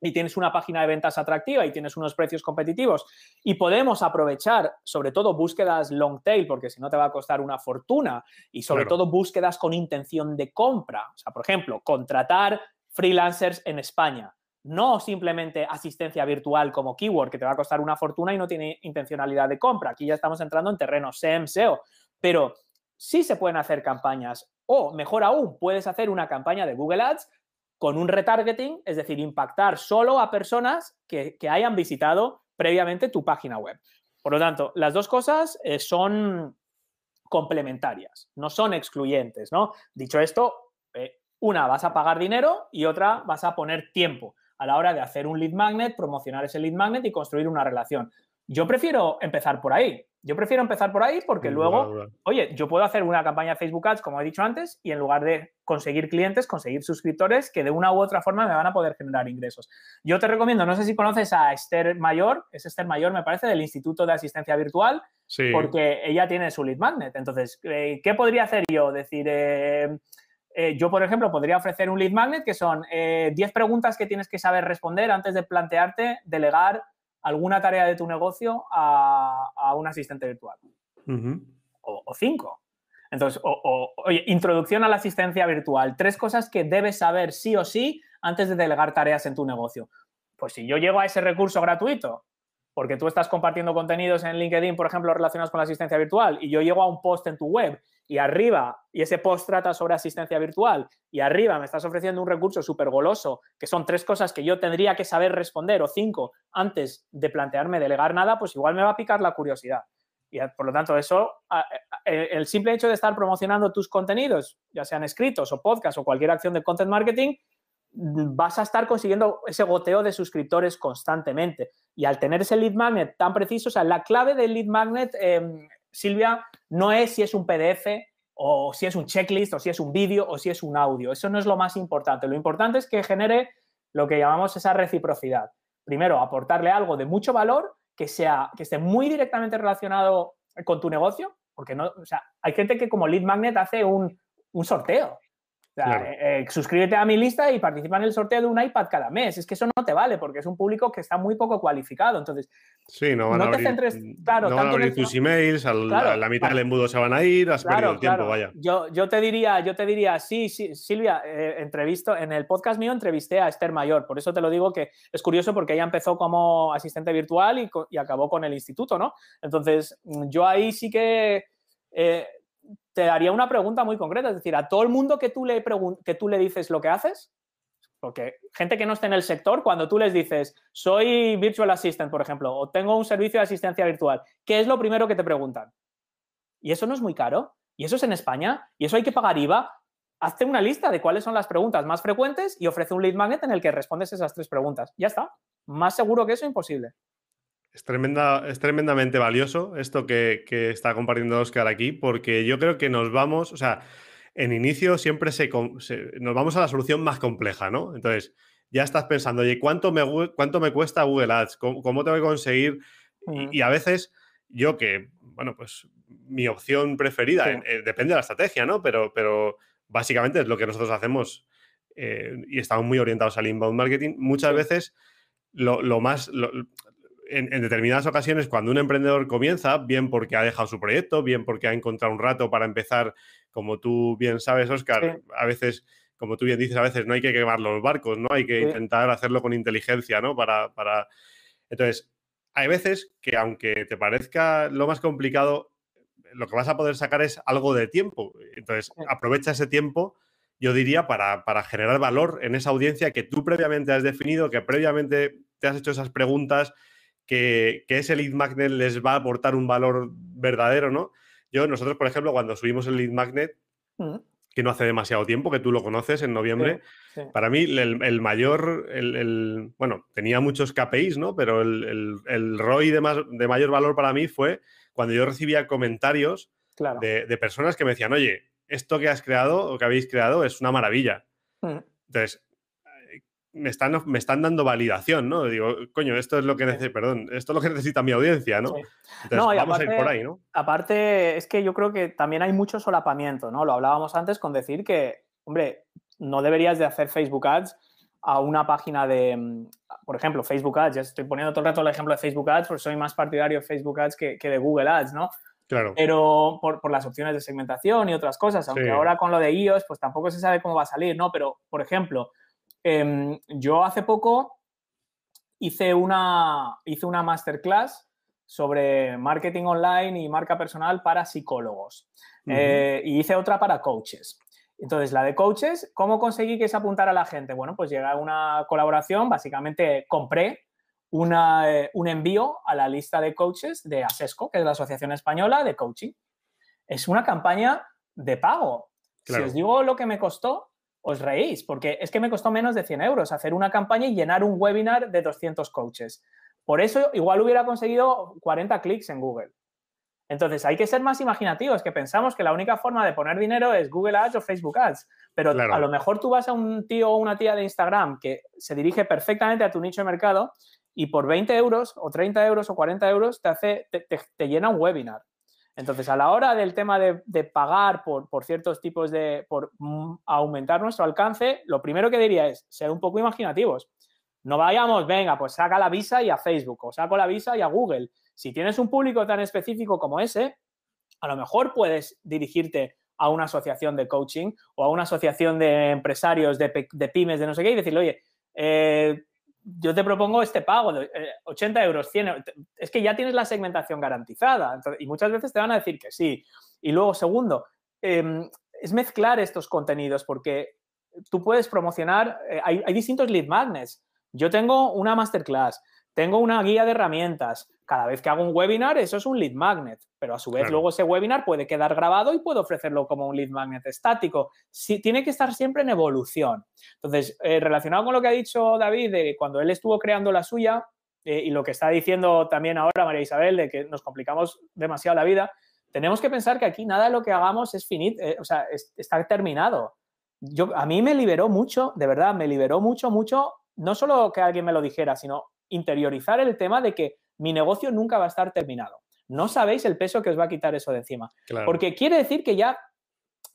y tienes una página de ventas atractiva y tienes unos precios competitivos y podemos aprovechar sobre todo búsquedas long tail porque si no te va a costar una fortuna y sobre todo búsquedas con intención de compra. O sea, por ejemplo, contratar freelancers en España no simplemente asistencia virtual como keyword que te va a costar una fortuna y no tiene intencionalidad de compra. Aquí ya estamos entrando en terreno SEM, SEO, pero sí se pueden hacer campañas o, mejor aún, puedes hacer una campaña de Google Ads con un retargeting, es decir, impactar solo a personas que, hayan visitado previamente tu página web. Por lo tanto, las dos cosas eh, son complementarias, no son excluyentes, ¿no? Dicho esto, eh, una vas a pagar dinero y otra vas a poner tiempo a la hora de hacer un lead magnet, promocionar ese lead magnet y construir una relación. Yo prefiero empezar por ahí. Yo prefiero empezar por ahí porque luego, oye, yo puedo hacer una campaña de Facebook Ads, como he dicho antes, y en lugar de conseguir clientes, conseguir suscriptores que de una u otra forma me van a poder generar ingresos. Yo te recomiendo, no sé si conoces a Esther Mayor, es Esther Mayor, me parece, del Instituto de Asistencia Virtual, porque ella tiene su lead magnet. Entonces, eh, ¿qué podría hacer yo? Decir, eh, eh, yo, por ejemplo, podría ofrecer un lead magnet que son 10 preguntas que tienes que saber responder antes de plantearte delegar alguna tarea de tu negocio a, un asistente virtual. o, cinco. Entonces, oye, introducción a la asistencia virtual. Tres cosas que debes saber sí o sí antes de delegar tareas en tu negocio. Pues si yo llego a ese recurso gratuito, porque tú estás compartiendo contenidos en LinkedIn, por ejemplo, relacionados con la asistencia virtual, y yo llego a un post en tu web y arriba, y ese post trata sobre asistencia virtual, y arriba me estás ofreciendo un recurso súper goloso, que son tres cosas que yo tendría que saber responder, o cinco, antes de plantearme delegar nada, pues igual me va a picar la curiosidad. Y por lo tanto, eso, el simple hecho de estar promocionando tus contenidos, ya sean escritos o podcast o cualquier acción de content marketing, vas a estar consiguiendo ese goteo de suscriptores constantemente. Y al tener ese lead magnet tan preciso, o sea, la clave del lead magnet, em, Silvia, no es si es un PDF o si es un checklist o si es un vídeo o si es un audio. Eso no es lo más importante. Lo importante es que genere lo que llamamos esa reciprocidad. Primero, aportarle algo de mucho valor que, sea, que esté muy directamente relacionado con tu negocio, porque no, o sea, hay gente que como lead magnet hace un, un sorteo. Eh, eh, suscríbete a mi lista y participa en el sorteo de un iPad cada mes. Es que eso no te vale porque es un público que está muy poco cualificado. Entonces, sí, no, van a abrir, centres, claro, no van a abrir tus emails, a la, mitad del embudo se van a ir, has perdido el tiempo, vaya. Yo, yo, te diría, yo te diría, sí, sí, Silvia, eh, entrevisto, en el podcast mío entrevisté a Esther Mayor, por eso te lo digo que es curioso porque ella empezó como asistente virtual y, y acabó con el instituto, ¿no? Entonces, yo ahí sí que te daría una pregunta muy concreta, es decir, a todo el mundo que tú le, que tú le dices lo que haces, porque gente que no esté en el sector, cuando tú les dices, soy virtual assistant, por ejemplo, o tengo un servicio de asistencia virtual, ¿qué es lo primero que te preguntan? Y eso no es muy caro, y eso es en España, y eso hay que pagar IVA. Hazte una lista de cuáles son las preguntas más frecuentes y ofrece un lead magnet en el que respondes esas tres preguntas. Ya está. Más seguro que eso, imposible. Es, tremenda, es tremendamente valioso esto que, está compartiendo Oscar aquí, porque yo creo que nos vamos, o sea, en inicio siempre se, nos vamos a la solución más compleja, ¿no? Entonces, ya estás pensando, oye, ¿cuánto me, cuánto me cuesta Google Ads? ¿Cómo, cómo tengo que conseguir? Y, a veces yo que, bueno, pues mi opción preferida, eh, depende de la estrategia, ¿no? Pero, pero básicamente es lo que nosotros hacemos eh, y estamos muy orientados al inbound marketing. Muchas veces lo, más, en, determinadas ocasiones, cuando un emprendedor comienza, bien porque ha dejado su proyecto, bien porque ha encontrado un rato para empezar, como tú bien sabes, Oscar, a veces, como tú bien dices, a veces no hay que quemar los barcos, ¿no? Hay que intentar hacerlo con inteligencia, ¿no? Para, para... Entonces, hay veces que aunque te parezca lo más complicado, lo que vas a poder sacar es algo de tiempo. Entonces, aprovecha ese tiempo, yo diría, para, para generar valor en esa audiencia que tú previamente has definido, que previamente te has hecho esas preguntas, que, ese lead magnet les va a aportar un valor verdadero, ¿no? Yo, nosotros, por ejemplo, cuando subimos el lead magnet, mm. que no hace demasiado tiempo, que tú lo conoces en noviembre, para mí el, mayor, el, bueno, tenía muchos KPIs, ¿no? Pero el, ROI de, más, de mayor valor para mí fue cuando yo recibía comentarios de, personas que me decían, oye, esto que has creado o que habéis creado es una maravilla. Mm. Entonces, me están, me están dando validación, ¿no? Digo, coño, esto es lo que necesita, perdón, esto es lo que necesita mi audiencia, ¿no? Entonces, vamos a ir por ahí, ¿no? Aparte, es que yo creo que también hay mucho solapamiento, ¿no? Lo hablábamos antes con decir que, hombre, no deberías de hacer Facebook Ads a una página de, mm, por ejemplo, Facebook Ads. Ya estoy poniendo todo el rato el ejemplo de Facebook Ads porque soy más partidario de Facebook Ads que, de Google Ads, ¿no? Claro. Pero por, las opciones de segmentación y otras cosas, aunque ahora con lo de iOS, pues tampoco se sabe cómo va a salir, ¿no? Pero, por ejemplo, Em, yo hace poco hice una, hice una masterclass sobre marketing online y marca personal para psicólogos. Eh, y hice otra para coaches. Entonces, la de coaches, ¿cómo conseguí que se apuntara la gente? Bueno, pues llega una colaboración, básicamente compré eh, un envío a la lista de coaches de ASESCO, que es la Asociación Española de Coaching. Es una campaña de pago. Si os digo lo que me costó, os reís, porque es que me costó menos de 100 euros hacer una campaña y llenar un webinar de 200 coaches. Por eso igual hubiera conseguido 40 clics en Google. Entonces hay que ser más imaginativos, que pensamos que la única forma de poner dinero es Google Ads o Facebook Ads, pero a lo mejor tú vas a un tío o una tía de Instagram que se dirige perfectamente a tu nicho de mercado y por 20 euros o 30 euros o 40 euros te, hace, te llena un webinar. Entonces, a la hora del tema de, pagar por, ciertos tipos de, por mm, aumentar nuestro alcance, lo primero que diría es ser un poco imaginativos. No vayamos, venga, pues saca la visa y a Facebook o saco la visa y a Google. Si tienes un público tan específico como ese, a lo mejor puedes dirigirte a una asociación de coaching o a una asociación de empresarios, de, pymes, de no sé qué, y decirle, oye, eh, yo te propongo este pago de 80 eh, euros, 100 Es que ya tienes la segmentación garantizada y muchas veces te van a decir que sí. Y luego, segundo, em, es mezclar estos contenidos porque tú puedes promocionar, eh, hay, hay, distintos lead magnets. Yo tengo una masterclass, tengo una guía de herramientas. Cada vez que hago un webinar, eso es un lead magnet, pero a su vez luego ese webinar puede quedar grabado y puedo ofrecerlo como un lead magnet estático. Sí, tiene que estar siempre en evolución. Entonces, eh, relacionado con lo que ha dicho David, de cuando él estuvo creando la suya eh, y lo que está diciendo también ahora María Isabel, de que nos complicamos demasiado la vida, tenemos que pensar que aquí nada de lo que hagamos es finito, eh, o sea, está terminado. Yo, a mí me liberó mucho, de verdad, me liberó mucho, mucho, no solo que alguien me lo dijera, sino interiorizar el tema de que mi negocio nunca va a estar terminado. No sabéis el peso que os va a quitar eso de encima. Porque quiere decir que ya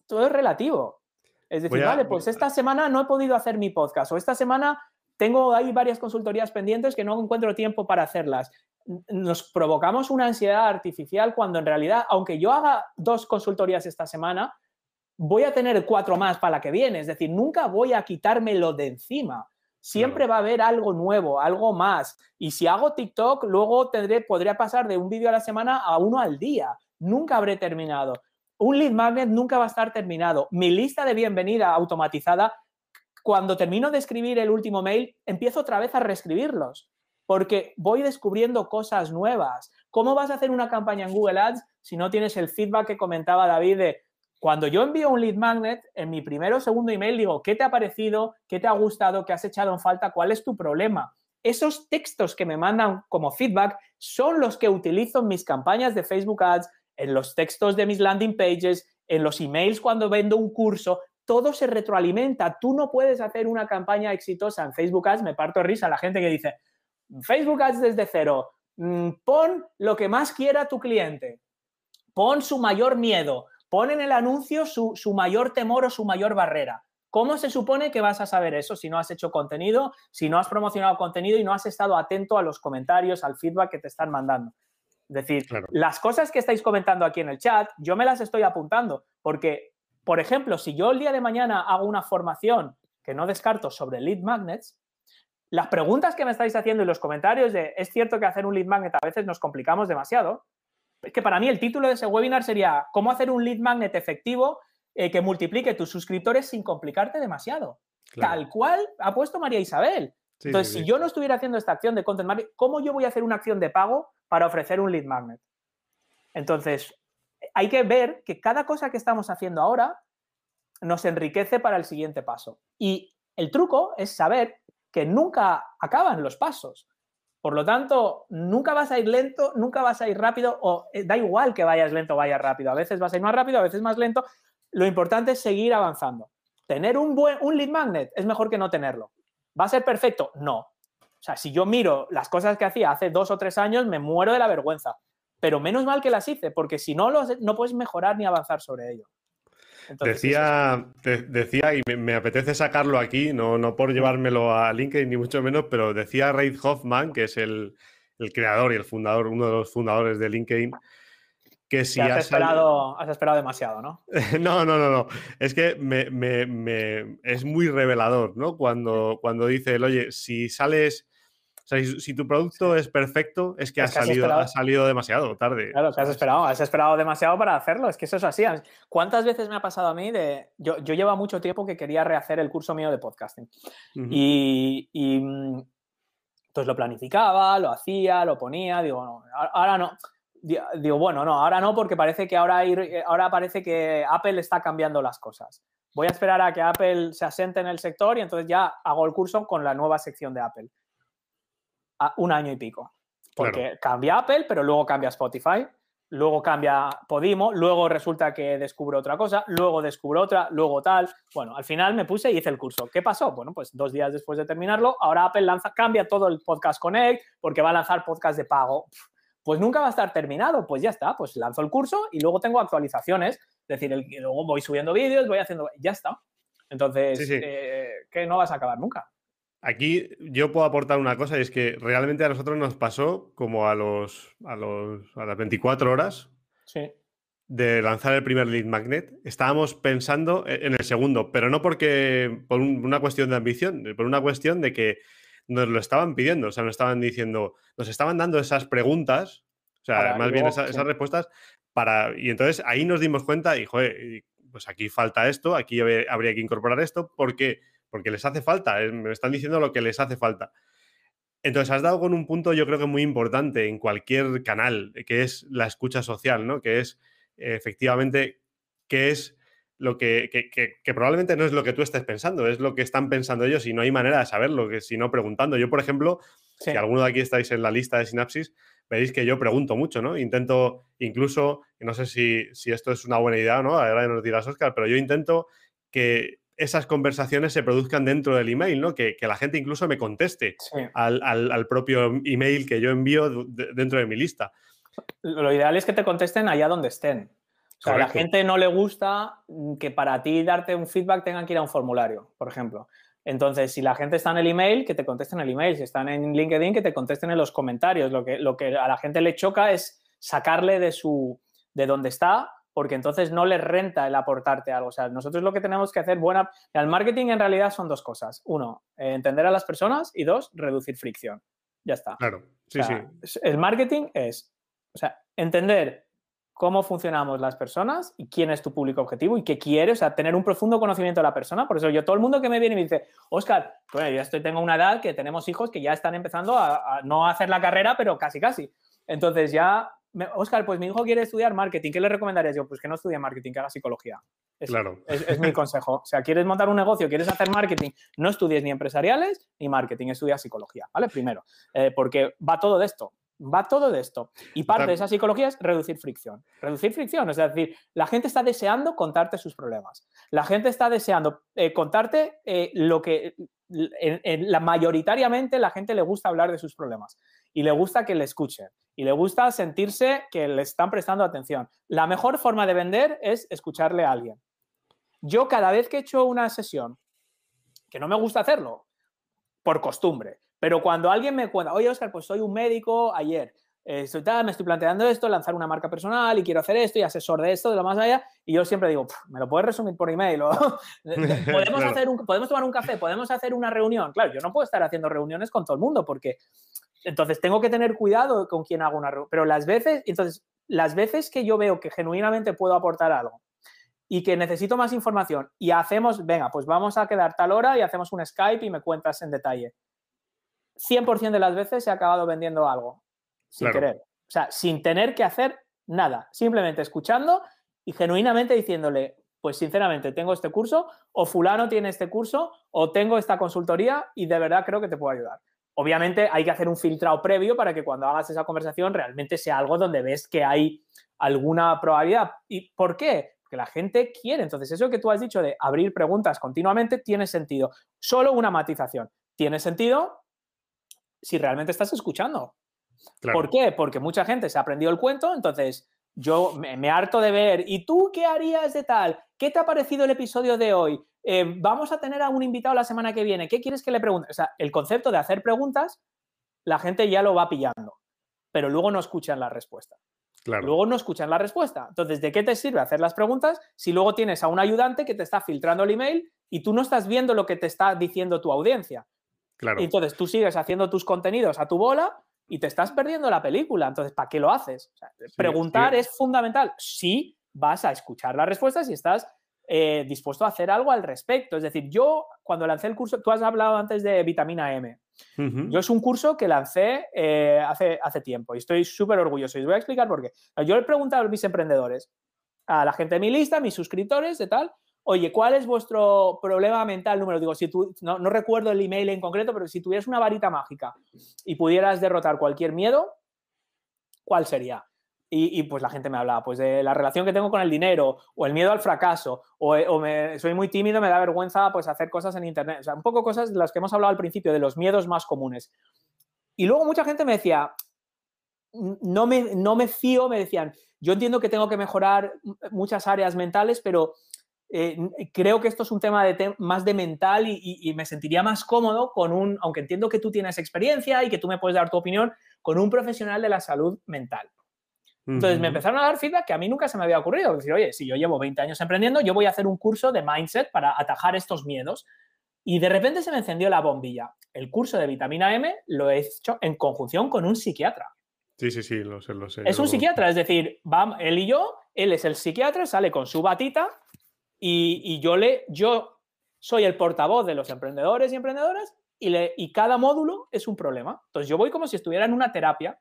todo es relativo. Es decir, vale, pues esta semana no he podido hacer mi podcast o esta semana tengo ahí varias consultorías pendientes que no encuentro tiempo para hacerlas. Nos provocamos una ansiedad artificial cuando en realidad, aunque yo haga dos consultorías esta semana, voy a tener cuatro más para la que viene. Es decir, nunca voy a quitármelo de encima. Siempre va a haber algo nuevo, algo más. Y si hago TikTok, luego tendré, podría pasar de un vídeo a la semana a uno al día. Nunca habré terminado. Un lead magnet nunca va a estar terminado. Mi lista de bienvenida automatizada, cuando termino de escribir el último mail, empiezo otra vez a reescribirlos, porque voy descubriendo cosas nuevas. ¿Cómo vas a hacer una campaña en Google Ads si no tienes el feedback que comentaba David de cuando yo envío un lead magnet, en mi primero o segundo email digo, ¿qué te ha parecido? ¿Qué te ha gustado? ¿Qué has echado en falta? ¿Cuál es tu problema? Esos textos que me mandan como feedback son los que utilizo en mis campañas de Facebook Ads, en los textos de mis landing pages, en los emails cuando vendo un curso. Todo se retroalimenta. Tú no puedes hacer una campaña exitosa en Facebook Ads. Me parto risa la gente que dice, Facebook Ads desde cero. Mm, pon lo que más quiera tu cliente. Pon su mayor miedo Pon en el anuncio su, mayor temor o su mayor barrera. ¿Cómo se supone que vas a saber eso si no has hecho contenido, si no has promocionado contenido y no has estado atento a los comentarios, al feedback que te están mandando? Es decir, las cosas que estáis comentando aquí en el chat, yo me las estoy apuntando porque, por ejemplo, si yo el día de mañana hago una formación que no descarto sobre lead magnets, las preguntas que me estáis haciendo y los comentarios de es cierto que hacer un lead magnet a veces nos complicamos demasiado, es que para mí el título de ese webinar sería ¿Cómo hacer un lead magnet efectivo eh, que multiplique tus suscriptores sin complicarte demasiado? Tal cual ha puesto María Isabel. Entonces, si yo no estuviera haciendo esta acción de content marketing, ¿cómo yo voy a hacer una acción de pago para ofrecer un lead magnet? Entonces, hay que ver que cada cosa que estamos haciendo ahora nos enriquece para el siguiente paso. Y el truco es saber que nunca acaban los pasos. Por lo tanto, nunca vas a ir lento, nunca vas a ir rápido, o eh, da igual que vayas lento o vayas rápido. A veces vas a ir más rápido, a veces más lento. Lo importante es seguir avanzando. Tener un, buen, un lead magnet es mejor que no tenerlo. ¿Va a ser perfecto? No. O sea, si yo miro las cosas que hacía hace dos o tres años, me muero de la vergüenza. Pero menos mal que las hice, porque si no, no puedes mejorar ni avanzar sobre ello decía, decía, y me, apetece sacarlo aquí, no, no por llevármelo a LinkedIn ni mucho menos, pero decía Reid Hoffman, que es el, creador y el fundador, uno de los fundadores de LinkedIn, que si has, esperado, has esperado demasiado, ¿no? no, no, no, no. Es que me, es muy revelador, ¿no? Cuando, cuando dice, oye, si sales sea, si, tu producto es perfecto, es que, ha, salido, salido demasiado tarde. Claro, que has esperado, has esperado demasiado para hacerlo, es que eso es así. ¿Cuántas veces me ha pasado a mí de... Yo, yo llevo mucho tiempo que quería rehacer el curso mío de podcasting. Y, y mm, entonces lo planificaba, lo hacía, lo ponía, digo, no, ahora no. Digo, bueno, no, ahora no, porque parece que ahora, ahora parece que Apple está cambiando las cosas. Voy a esperar a que Apple se asente en el sector y entonces ya hago el curso con la nueva sección de Apple un año y pico. Porque cambia Apple, pero luego cambia Spotify, luego cambia Podimo, luego resulta que descubro otra cosa, luego descubro otra, luego tal. Bueno, al final me puse y hice el curso. ¿Qué pasó? Bueno, pues dos días después de terminarlo, ahora Apple lanza, cambia todo el Podcast Connect porque va a lanzar podcast de pago. Pues nunca va a estar terminado, pues ya está, pues lanzo el curso y luego tengo actualizaciones, es decir, el, luego voy subiendo vídeos, voy haciendo, ya está. Entonces, eh, que no vas a acabar nunca. Aquí yo puedo aportar una cosa y es que realmente a nosotros nos pasó como a los a, los, a las 24 horas de lanzar el primer lead magnet. Estábamos pensando e, en el segundo, pero no porque por una cuestión de ambición, por una cuestión de que nos lo estaban pidiendo, o sea, nos estaban diciendo, nos estaban dando esas preguntas, o sea, más bien esas respuestas para y entonces ahí nos dimos cuenta y joder, pues aquí falta esto, aquí habría que incorporar esto, ¿por qué? Porque les hace falta, eh, me están diciendo lo que les hace falta. Entonces, has dado con un punto yo creo que muy importante en cualquier canal, que es la escucha social, ¿no? Que es efectivamente qué es lo que, que, probablemente no es lo que tú estés pensando, es lo que están pensando ellos y no hay manera de saberlo, que si no preguntando. Yo, por ejemplo, si alguno de aquí estáis en la lista de sinapsis, veréis que yo pregunto mucho, ¿no? Intento incluso, no sé si, si esto es una buena idea no, ahora nos dirás, Oscar, pero yo intento que esas conversaciones se produzcan dentro del email, ¿no? Que, la gente incluso me conteste al, propio email que yo envío dentro de mi lista. Lo ideal es que te contesten allá donde estén. O sea, a la gente no le gusta que para ti darte un feedback tengan que ir a un formulario, por ejemplo. Entonces, si la gente está en el email, que te contesten el email. Si están en LinkedIn, que te contesten en los comentarios. Lo que, lo que a la gente le choca es sacarle de su de donde está porque entonces no les renta el aportarte algo. O sea, nosotros lo que tenemos que hacer, buena... El marketing en realidad son dos cosas. Uno, eh, entender a las personas y dos, reducir fricción. Ya está. Claro, sí, sí. El marketing es, o sea, entender cómo funcionamos las personas y quién es tu público objetivo y qué quiere, o sea, tener un profundo conocimiento de la persona. Por eso yo, todo el mundo que me viene y me dice, Oscar, bueno, yo estoy, tengo una edad que tenemos hijos que ya están empezando a, a no hacer la carrera, pero casi, casi. Entonces ya Oscar, pues mi hijo quiere estudiar marketing, ¿qué le recomendarías yo? Pues que no estudie marketing, que haga psicología. Es, claro. Es, mi consejo. O sea, quieres montar un negocio, quieres hacer marketing, no estudies ni empresariales ni marketing, estudia psicología, ¿vale? Primero, eh, porque va todo de esto. Va todo de esto. Y parte de esa psicología es reducir fricción. Reducir fricción, es decir, la gente está deseando contarte sus problemas. La gente está deseando eh, contarte eh, lo que la, mayoritariamente la gente le gusta hablar de sus problemas y le gusta que le escuchen y le gusta sentirse que le están prestando atención. La mejor forma de vender es escucharle a alguien. Yo cada vez que he hecho una sesión, que no me gusta hacerlo, por costumbre, pero cuando alguien me cuenta, oye Oscar, pues soy un médico ayer, me estoy planteando esto, lanzar una marca personal y quiero hacer esto y asesor de esto, de lo más allá. Y yo siempre digo, ¿me lo puedes resumir por email? ¿Podemos, hacer un, ¿Podemos tomar un café? ¿Podemos hacer una reunión? Claro, yo no puedo estar haciendo reuniones con todo el mundo porque entonces tengo que tener cuidado con quién hago una reunión. Pero las veces, entonces, las veces que yo veo que genuinamente puedo aportar algo y que necesito más información y hacemos, venga, pues vamos a quedar tal hora y hacemos un Skype y me cuentas en detalle. 100% de las veces he acabado vendiendo algo sin querer. O sea, sin tener que hacer nada, simplemente escuchando y genuinamente diciéndole, pues sinceramente tengo este curso o fulano tiene este curso o tengo esta consultoría y de verdad creo que te puedo ayudar. Obviamente hay que hacer un filtrado previo para que cuando hagas esa conversación realmente sea algo donde ves que hay alguna probabilidad. ¿Y por qué? Porque la gente quiere. Entonces, eso que tú has dicho de abrir preguntas continuamente tiene sentido. Solo una matización. Tiene sentido si realmente estás escuchando. ¿Por qué? Porque mucha gente se ha aprendido el cuento, entonces yo me, harto de ver, ¿y tú qué harías de tal? ¿Qué te ha parecido el episodio de hoy? Eh, vamos a tener a un invitado la semana que viene, ¿qué quieres que le pregunte? O sea, el concepto de hacer preguntas, la gente ya lo va pillando, pero luego no escuchan la respuesta. Luego no escuchan la respuesta. Entonces, ¿de qué te sirve hacer las preguntas si luego tienes a un ayudante que te está filtrando el email y tú no estás viendo lo que te está diciendo tu audiencia? Claro. entonces tú sigues haciendo tus contenidos a tu bola y te estás perdiendo la película. Entonces, ¿para qué lo haces? preguntar es fundamental. Si vas a escuchar las respuestas y estás eh, dispuesto a hacer algo al respecto. Es decir, yo cuando lancé el curso, tú has hablado antes de vitamina M. Yo es un curso que lancé eh, hace, hace tiempo y estoy súper orgulloso. Y os voy a explicar por qué. Yo le he preguntado a mis emprendedores, a la gente de mi lista, mis suscriptores, de tal, oye, ¿cuál es vuestro problema mental número? Digo, si tú, no, recuerdo el email en concreto, pero si tuvieras una varita mágica y pudieras derrotar cualquier miedo, ¿cuál sería? Y, pues la gente me hablaba pues de la relación que tengo con el dinero o el miedo al fracaso o, soy muy tímido, me da vergüenza pues hacer cosas en internet, o sea, un poco cosas de las que hemos hablado al principio, de los miedos más comunes. Y luego mucha gente me decía, no me, no me fío, me decían, yo entiendo que tengo que mejorar muchas áreas mentales, pero eh, creo que esto es un tema de más de mental y, me sentiría más cómodo con un, aunque entiendo que tú tienes experiencia y que tú me puedes dar tu opinión, con un profesional de la salud mental. Entonces me empezaron a dar feedback que a mí nunca se me había ocurrido. Decir, oye, si yo llevo 20 años emprendiendo, yo voy a hacer un curso de mindset para atajar estos miedos. Y de repente se me encendió la bombilla. El curso de vitamina M lo he hecho en conjunción con un psiquiatra. Sí, sí, sí, lo sé, lo sé. Es un psiquiatra, es decir, va, él y yo, él es el psiquiatra, sale con su batita y, yo, le, yo soy el portavoz de los emprendedores y emprendedoras y, le, y cada módulo es un problema. Entonces yo voy como si estuviera en una terapia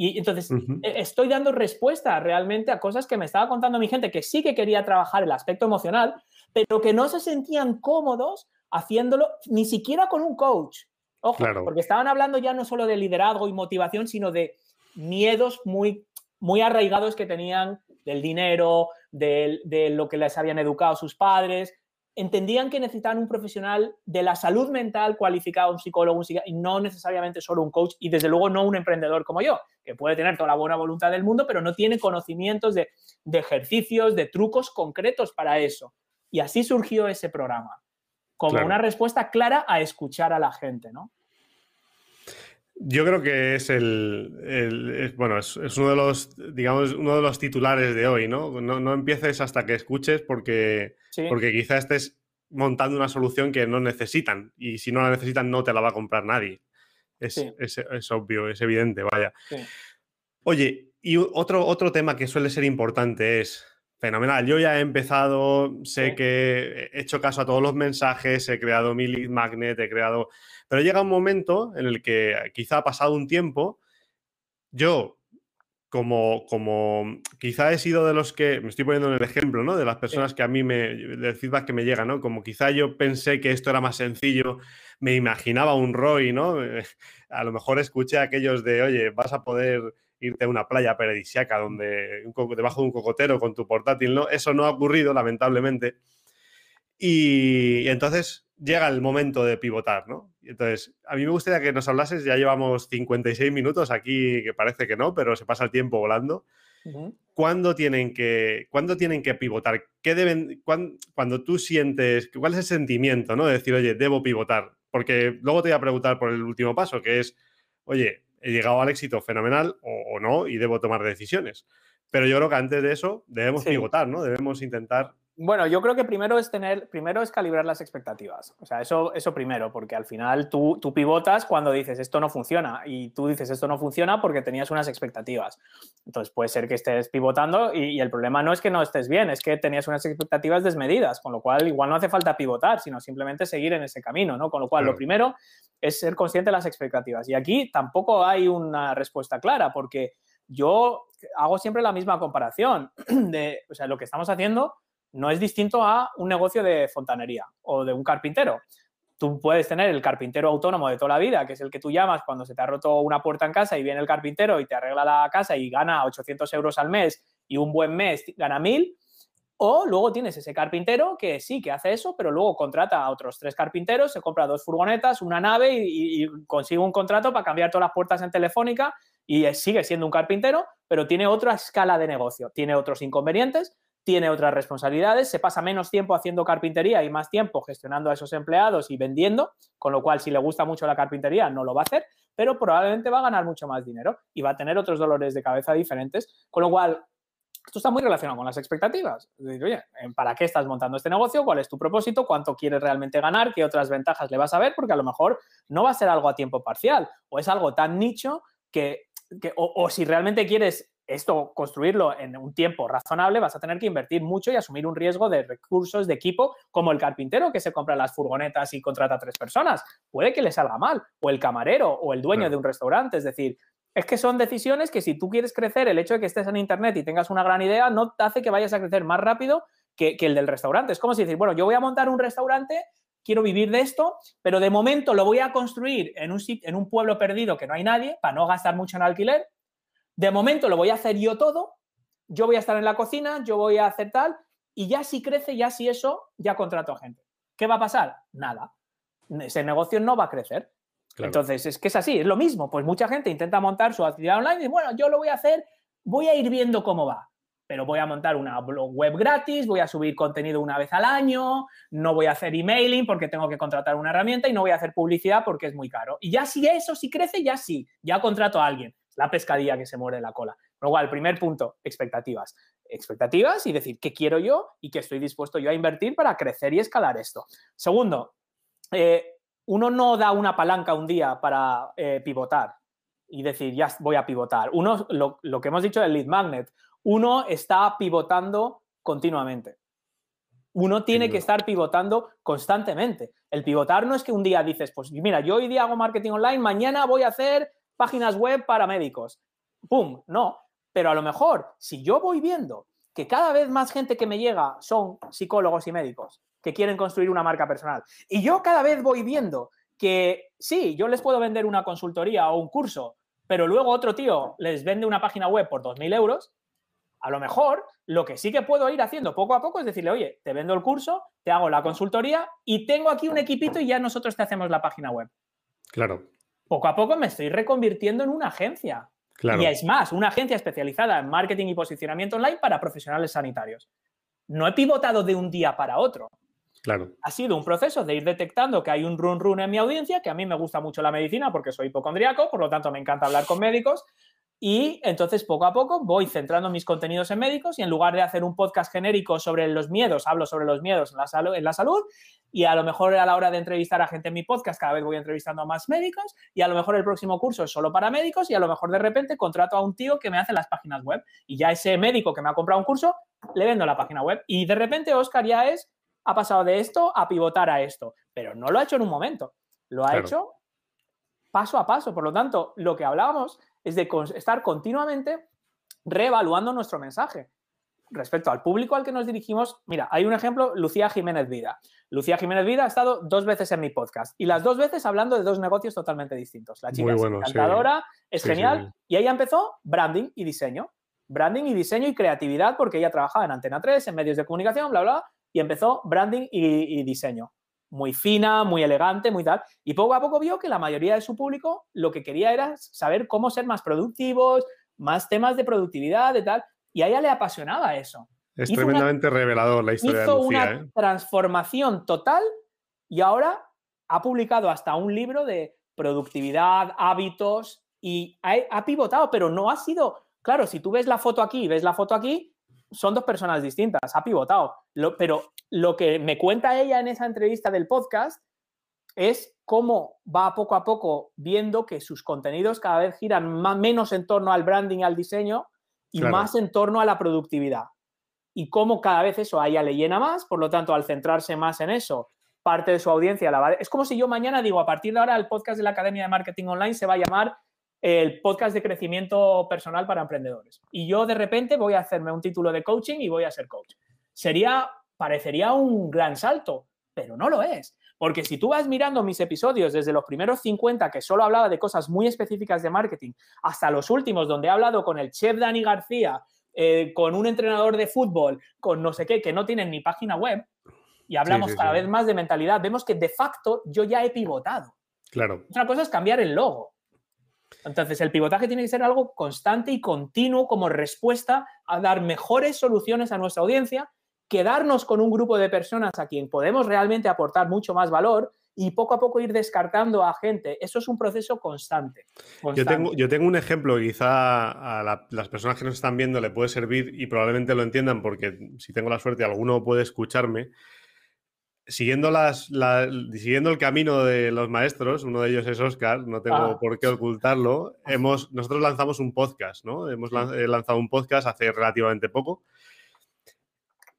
y entonces e, estoy dando respuesta realmente a cosas que me estaba contando mi gente que sí que quería trabajar el aspecto emocional, pero que no se sentían cómodos haciéndolo ni siquiera con un coach. Ojo, porque estaban hablando ya no solo de liderazgo y motivación, sino de miedos muy, muy arraigados que tenían del dinero, de, de lo que les habían educado sus padres, entendían que necesitaban un profesional de la salud mental cualificado, un psicólogo, un psiquiatra, y no necesariamente solo un coach, y desde luego no un emprendedor como yo, que puede tener toda la buena voluntad del mundo, pero no tiene conocimientos de, ejercicios, de trucos concretos para eso. Y así surgió ese programa, como una respuesta clara a escuchar a la gente, ¿no? Yo creo que es el, bueno, es, uno de los, digamos, uno de los titulares de hoy, ¿no? No, empieces hasta que escuches porque, porque quizá estés montando una solución que no necesitan y si no la necesitan no te la va a comprar nadie. Es, es, obvio, es evidente, vaya. Oye, y otro, otro tema que suele ser importante es, fenomenal, yo ya he empezado, sé que he hecho caso a todos los mensajes, he creado mi lead magnet, he creado pero llega un momento en el que quizá ha pasado un tiempo, yo como, como quizá he sido de los que, me estoy poniendo en el ejemplo, ¿no? De las personas que a mí me, del feedback que me llega, ¿no? Como quizá yo pensé que esto era más sencillo, me imaginaba un ROI, ¿no? A lo mejor escuché a aquellos de, oye, vas a poder irte a una playa paradisiaca donde, debajo de un cocotero con tu portátil, ¿no? Eso no ha ocurrido, lamentablemente. Y, entonces llega el momento de pivotar, ¿no? Entonces, a mí me gustaría que nos hablases, ya llevamos 56 minutos aquí, que parece que no, pero se pasa el tiempo volando. ¿Cuándo, tienen que, ¿Cuándo tienen que pivotar? ¿Qué deben, cuando, tú sientes, cuál es el sentimiento, ¿no? De decir, oye, debo pivotar. Porque luego te voy a preguntar por el último paso, que es, oye, he llegado al éxito fenomenal o, no y debo tomar decisiones. Pero yo creo que antes de eso debemos pivotar, ¿no? Debemos intentar bueno, yo creo que primero es tener, primero es calibrar las expectativas. O sea, eso, eso primero, porque al final tú, tú pivotas cuando dices esto no funciona y tú dices esto no funciona porque tenías unas expectativas. Entonces puede ser que estés pivotando y, el problema no es que no estés bien, es que tenías unas expectativas desmedidas, con lo cual igual no hace falta pivotar, sino simplemente seguir en ese camino, ¿no? Con lo cual lo primero es ser consciente de las expectativas. Y aquí tampoco hay una respuesta clara, porque yo hago siempre la misma comparación de, o sea, lo que estamos haciendo no es distinto a un negocio de fontanería o de un carpintero. Tú puedes tener el carpintero autónomo de toda la vida, que es el que tú llamas cuando se te ha roto una puerta en casa y viene el carpintero y te arregla la casa y gana 800 euros al mes y un buen mes gana 1000. O luego tienes ese carpintero que sí, que hace eso, pero luego contrata a otros tres carpinteros, se compra dos furgonetas, una nave y, y consigue un contrato para cambiar todas las puertas en telefónica y sigue siendo un carpintero, pero tiene otra escala de negocio, tiene otros inconvenientes tiene otras responsabilidades, se pasa menos tiempo haciendo carpintería y más tiempo gestionando a esos empleados y vendiendo, con lo cual si le gusta mucho la carpintería no lo va a hacer, pero probablemente va a ganar mucho más dinero y va a tener otros dolores de cabeza diferentes, con lo cual esto está muy relacionado con las expectativas. ¿para qué estás montando este negocio? ¿Cuál es tu propósito? ¿Cuánto quieres realmente ganar? ¿Qué otras ventajas le vas a ver? Porque a lo mejor no va a ser algo a tiempo parcial o es algo tan nicho que, o si realmente quieres esto construirlo en un tiempo razonable, vas a tener que invertir mucho y asumir un riesgo de recursos de equipo, como el carpintero que se compra las furgonetas y contrata a tres personas. Puede que le salga mal, o el camarero, o el dueño de un restaurante. Es decir, es que son decisiones que si tú quieres crecer, el hecho de que estés en Internet y tengas una gran idea no te hace que vayas a crecer más rápido que, el del restaurante. Es como si decir, bueno, yo voy a montar un restaurante quiero vivir de esto, pero de momento lo voy a construir en un, en un pueblo perdido que no hay nadie, para no gastar mucho en alquiler, de momento lo voy a hacer yo todo, yo voy a estar en la cocina, yo voy a hacer tal, y ya si crece, ya si eso, ya contrato a gente. ¿Qué va a pasar? Nada. Ese negocio no va a crecer. Entonces, es que es así, es lo mismo. Pues mucha gente intenta montar su actividad online y bueno, yo lo voy a hacer, voy a ir viendo cómo va. pero voy a montar una blog web gratis, voy a subir contenido una vez al año, no voy a hacer emailing porque tengo que contratar una herramienta y no voy a hacer publicidad porque es muy caro. Y ya si eso, si crece, ya sí, ya contrato a alguien. La pescadilla que se muere la cola. Luego, el primer punto, expectativas. Expectativas y decir qué quiero yo y qué estoy dispuesto yo a invertir para crecer y escalar esto. Segundo, eh, uno no da una palanca un día para eh, pivotar y decir, ya voy a pivotar. Uno, lo, lo que hemos dicho del lead magnet, uno está pivotando continuamente. Uno tiene que estar pivotando constantemente. El pivotar no es que un día dices, pues mira, yo hoy día hago marketing online, mañana voy a hacer páginas web para médicos. ¡Pum! No. Pero a lo mejor, si yo voy viendo que cada vez más gente que me llega son psicólogos y médicos que quieren construir una marca personal, y yo cada vez voy viendo que sí, yo les puedo vender una consultoría o un curso, pero luego otro tío les vende una página web por 2.000 euros, a lo mejor lo que sí que puedo ir haciendo poco a poco es decirle, oye, te vendo el curso, te hago la consultoría y tengo aquí un equipito y ya nosotros te hacemos la página web. Claro. Poco a poco me estoy reconvirtiendo en una agencia. Claro. Y es más, una agencia especializada en marketing y posicionamiento online para profesionales sanitarios. No he pivotado de un día para otro. Claro. Ha sido un proceso de ir detectando que hay un run run en mi audiencia, que a mí me gusta mucho la medicina porque soy hipocondriaco, por lo tanto me encanta hablar con médicos. Y entonces poco a poco voy centrando mis contenidos en médicos y en lugar de hacer un podcast genérico sobre los miedos, hablo sobre los miedos en la, en la salud y a lo mejor a la hora de entrevistar a gente en mi podcast cada vez voy entrevistando a más médicos y a lo mejor el próximo curso es solo para médicos y a lo mejor de repente contrato a un tío que me hace las páginas web y ya ese médico que me ha comprado un curso le vendo la página web. Y de repente Oscar ya es ha pasado de esto a pivotar a esto, pero no lo ha hecho en un momento, lo ha hecho paso a paso. Por lo tanto, lo que hablábamos es de estar continuamente reevaluando nuestro mensaje. Respecto al público al que nos dirigimos, mira, hay un ejemplo, Lucía Jiménez Vida. Lucía Jiménez Vida ha estado dos veces en mi podcast y las dos veces hablando de dos negocios totalmente distintos. La chica es encantadora, es genial y ella empezó branding y diseño. Branding y diseño y creatividad porque ella trabajaba en Antena 3, en medios de comunicación, bla, bla, y empezó branding y, diseño. Muy fina, muy elegante, muy tal. Y poco a poco vio que la mayoría de su público lo que quería era saber cómo ser más productivos, más temas de productividad, de tal. Y a ella le apasionaba eso. Es tremendamente revelador la historia de Lucía. una ¿eh? transformación total y ahora ha publicado hasta un libro de productividad, hábitos y ha, ha, pivotado, pero no ha sido, claro, si tú ves la foto aquí y ves la foto aquí, son dos personas distintas, ha pivotado. Pero lo que me cuenta ella en esa entrevista del podcast es cómo va poco a poco viendo que sus contenidos cada vez giran más, menos en torno al branding, al diseño y más en torno a la productividad. Y cómo cada vez eso a ella le llena más, por lo tanto, al centrarse más en eso, parte de su audiencia la va... Es como si yo mañana digo, a partir de ahora el podcast de la Academia de Marketing Online se va a llamar el podcast de crecimiento personal para emprendedores. Y yo de repente voy a hacerme un título de coaching y voy a ser coach. Sería, parecería un gran salto, pero no lo es. Porque si tú vas mirando mis episodios desde los primeros 50, que solo hablaba de cosas muy específicas de marketing, hasta los últimos, donde he hablado con el chef Dani García, eh, con un entrenador de fútbol, con no sé qué, que no tienen ni página web, y hablamos cada vez más de mentalidad, vemos que de facto yo ya he pivotado. Claro. Otra cosa es cambiar el logo. Entonces, el pivotaje tiene que ser algo constante y continuo como respuesta a dar mejores soluciones a nuestra audiencia, quedarnos con un grupo de personas a quien podemos realmente aportar mucho más valor y poco a poco ir descartando a gente. Eso es un proceso constante. Yo, tengo, yo, tengo, un ejemplo, quizá a las personas que nos están viendo le puede servir y probablemente lo entiendan porque si tengo la suerte alguno puede escucharme siguiendo, las, siguiendo el camino de los maestros, uno de ellos es Oscar, no tengo ah. por qué ocultarlo, hemos, nosotros lanzamos un podcast, ¿no? Hemos lanzado un podcast hace relativamente poco.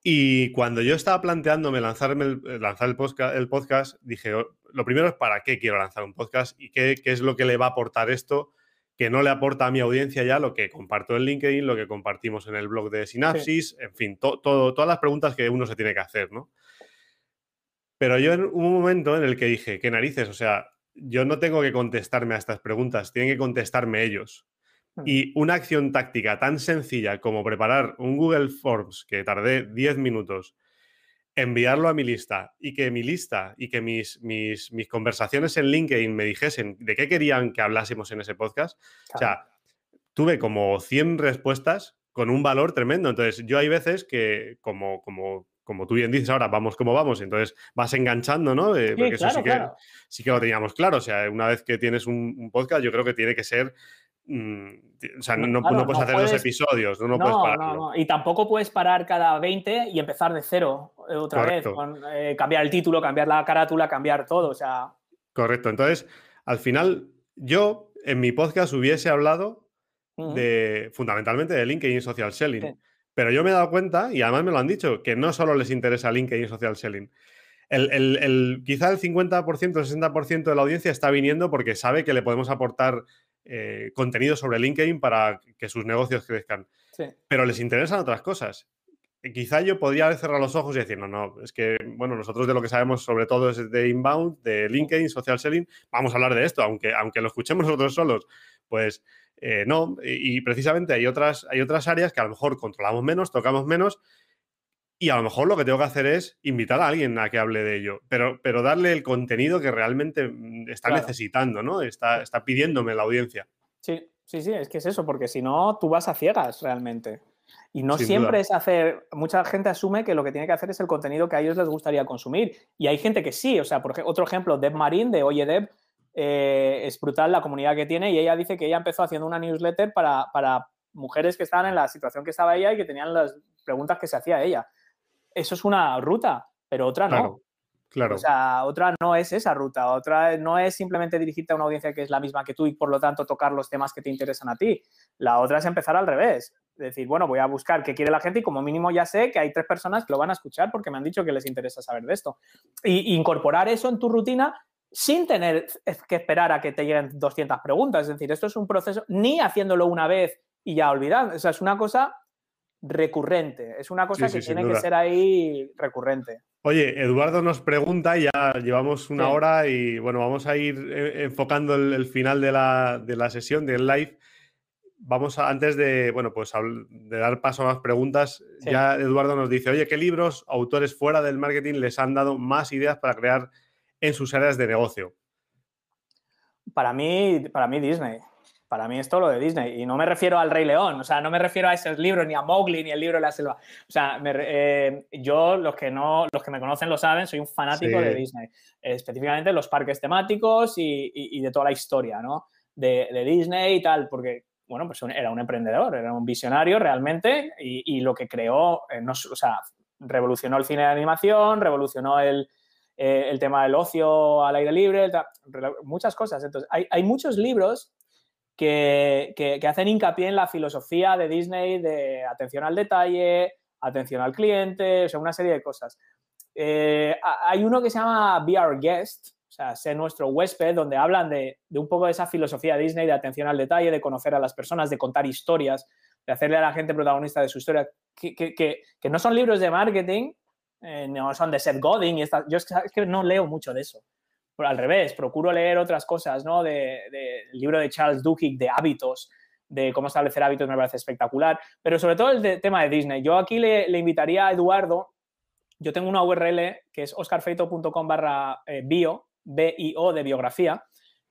Y cuando yo estaba planteándome lanzarme lanzar el podcast, el podcast, dije, oh, lo primero es para qué quiero lanzar un podcast y qué, qué, es lo que le va a aportar esto que no le aporta a mi audiencia ya lo que comparto en LinkedIn, lo que compartimos en el blog de Synapsis, en fin, todo, todas las preguntas que uno se tiene que hacer, ¿no? Pero yo en un momento en el que dije, qué narices, o sea, yo no tengo que contestarme a estas preguntas, tienen que contestarme ellos. Mm. Y una acción táctica tan sencilla como preparar un Google Forms que tardé 10 minutos, enviarlo a mi lista y que mi lista y que mis, mis, mis conversaciones en LinkedIn me dijesen de qué querían que hablásemos en ese podcast. O sea, tuve como 100 respuestas con un valor tremendo. Entonces, yo hay veces que, como, como, como tú bien dices ahora, vamos como vamos, entonces vas enganchando, ¿no? Eh, porque eso sí que, sí que lo teníamos claro. O sea, una vez que tienes un, podcast, yo creo que tiene que ser o sea, no, puedes hacer dos episodios, no, no, puedes pararlo. Y tampoco puedes parar cada 20 y empezar de cero eh, otra vez, con, eh, cambiar el título, cambiar la carátula, cambiar todo, o sea... Correcto, entonces, al final, yo en mi podcast hubiese hablado de, fundamentalmente de LinkedIn Social Selling. Pero yo me he dado cuenta, y además me lo han dicho, que no solo les interesa LinkedIn Social Selling. El, el, quizá el 50%, el 60% de la audiencia está viniendo porque sabe que le podemos aportar eh, contenido sobre LinkedIn para que sus negocios crezcan. Pero les interesan otras cosas. Quizá yo podría cerrar los ojos y decir, no, no, es que, bueno, nosotros de lo que sabemos sobre todo es de inbound, de LinkedIn, social selling, vamos a hablar de esto, aunque, aunque lo escuchemos nosotros solos, pues eh, no, y, precisamente hay otras, hay otras áreas que a lo mejor controlamos menos, tocamos menos, y a lo mejor lo que tengo que hacer es invitar a alguien a que hable de ello, pero, pero darle el contenido que realmente mm, está necesitando, ¿no? Está, está pidiéndome la audiencia. Sí, sí, sí, es que es eso, porque si no, tú vas a ciegas realmente. Y no siempre es hacer, mucha gente asume que lo que tiene que hacer es el contenido que a ellos les gustaría consumir. Y hay gente que sí, o sea, por otro ejemplo, Deb Marín de Oye Deb, eh, es brutal la comunidad que tiene y ella dice que ella empezó haciendo una newsletter para, mujeres que estaban en la situación que estaba ella y que tenían las preguntas que se hacía ella. Eso es una ruta, pero otra no. Claro. O sea, otra no es esa ruta, otra no es simplemente dirigirte a una audiencia que es la misma que tú y por lo tanto tocar los temas que te interesan a ti. La otra es empezar al revés. Decir, bueno, voy a buscar qué quiere la gente y como mínimo ya sé que hay tres personas que lo van a escuchar porque me han dicho que les interesa saber de esto. Y incorporar eso en tu rutina sin tener que esperar a que te lleguen 200 preguntas. Es decir, esto es un proceso, ni haciéndolo una vez y ya olvidar. O sea, es una cosa recurrente, es una cosa que tiene que ser ahí recurrente. Oye, Eduardo nos pregunta, ya llevamos una hora y bueno, vamos a ir eh, enfocando el, final de la, de la, sesión del live. Vamos a, antes de, bueno, pues de dar paso a más preguntas, ya Eduardo nos dice, oye, ¿qué libros, autores fuera del marketing les han dado más ideas para crear en sus áreas de negocio? Para mí, para mí Disney. Para mí es todo lo de Disney. Y no me refiero al Rey León, o sea, no me refiero a esos libros, ni a Mowgli, ni el libro de la selva. O sea, eh, yo, los que, no, los que me conocen lo saben, soy un fanático de Disney. específicamente los parques temáticos y, de toda la historia, ¿no? De, Disney y tal, porque, bueno, pues era un emprendedor, era un visionario realmente y, lo que creó, eh, no, o sea, revolucionó el cine de animación, revolucionó el, eh, el tema del ocio al aire libre, muchas cosas. Entonces, hay, muchos libros que, hacen hincapié en la filosofía de Disney de atención al detalle, atención al cliente, o sea, una serie de cosas. Eh, hay uno que se llama Be Our Guest, o sea, sé nuestro huésped, donde hablan de, un poco de esa filosofía de Disney de atención al detalle, de conocer a las personas, de contar historias, de hacerle a la gente protagonista de su historia, que, que no son libros de marketing, eh, no son de Seth Godin y Yo es que, no leo mucho de eso. Al revés, procuro leer otras cosas, ¿no? De, el libro de Charles Duhigg de hábitos, de cómo establecer hábitos me parece espectacular. Pero sobre todo el tema de Disney. Yo aquí le, invitaría a Eduardo, yo tengo una URL que es oscarfeito.com barra eh, bio, B-I-O de biografía,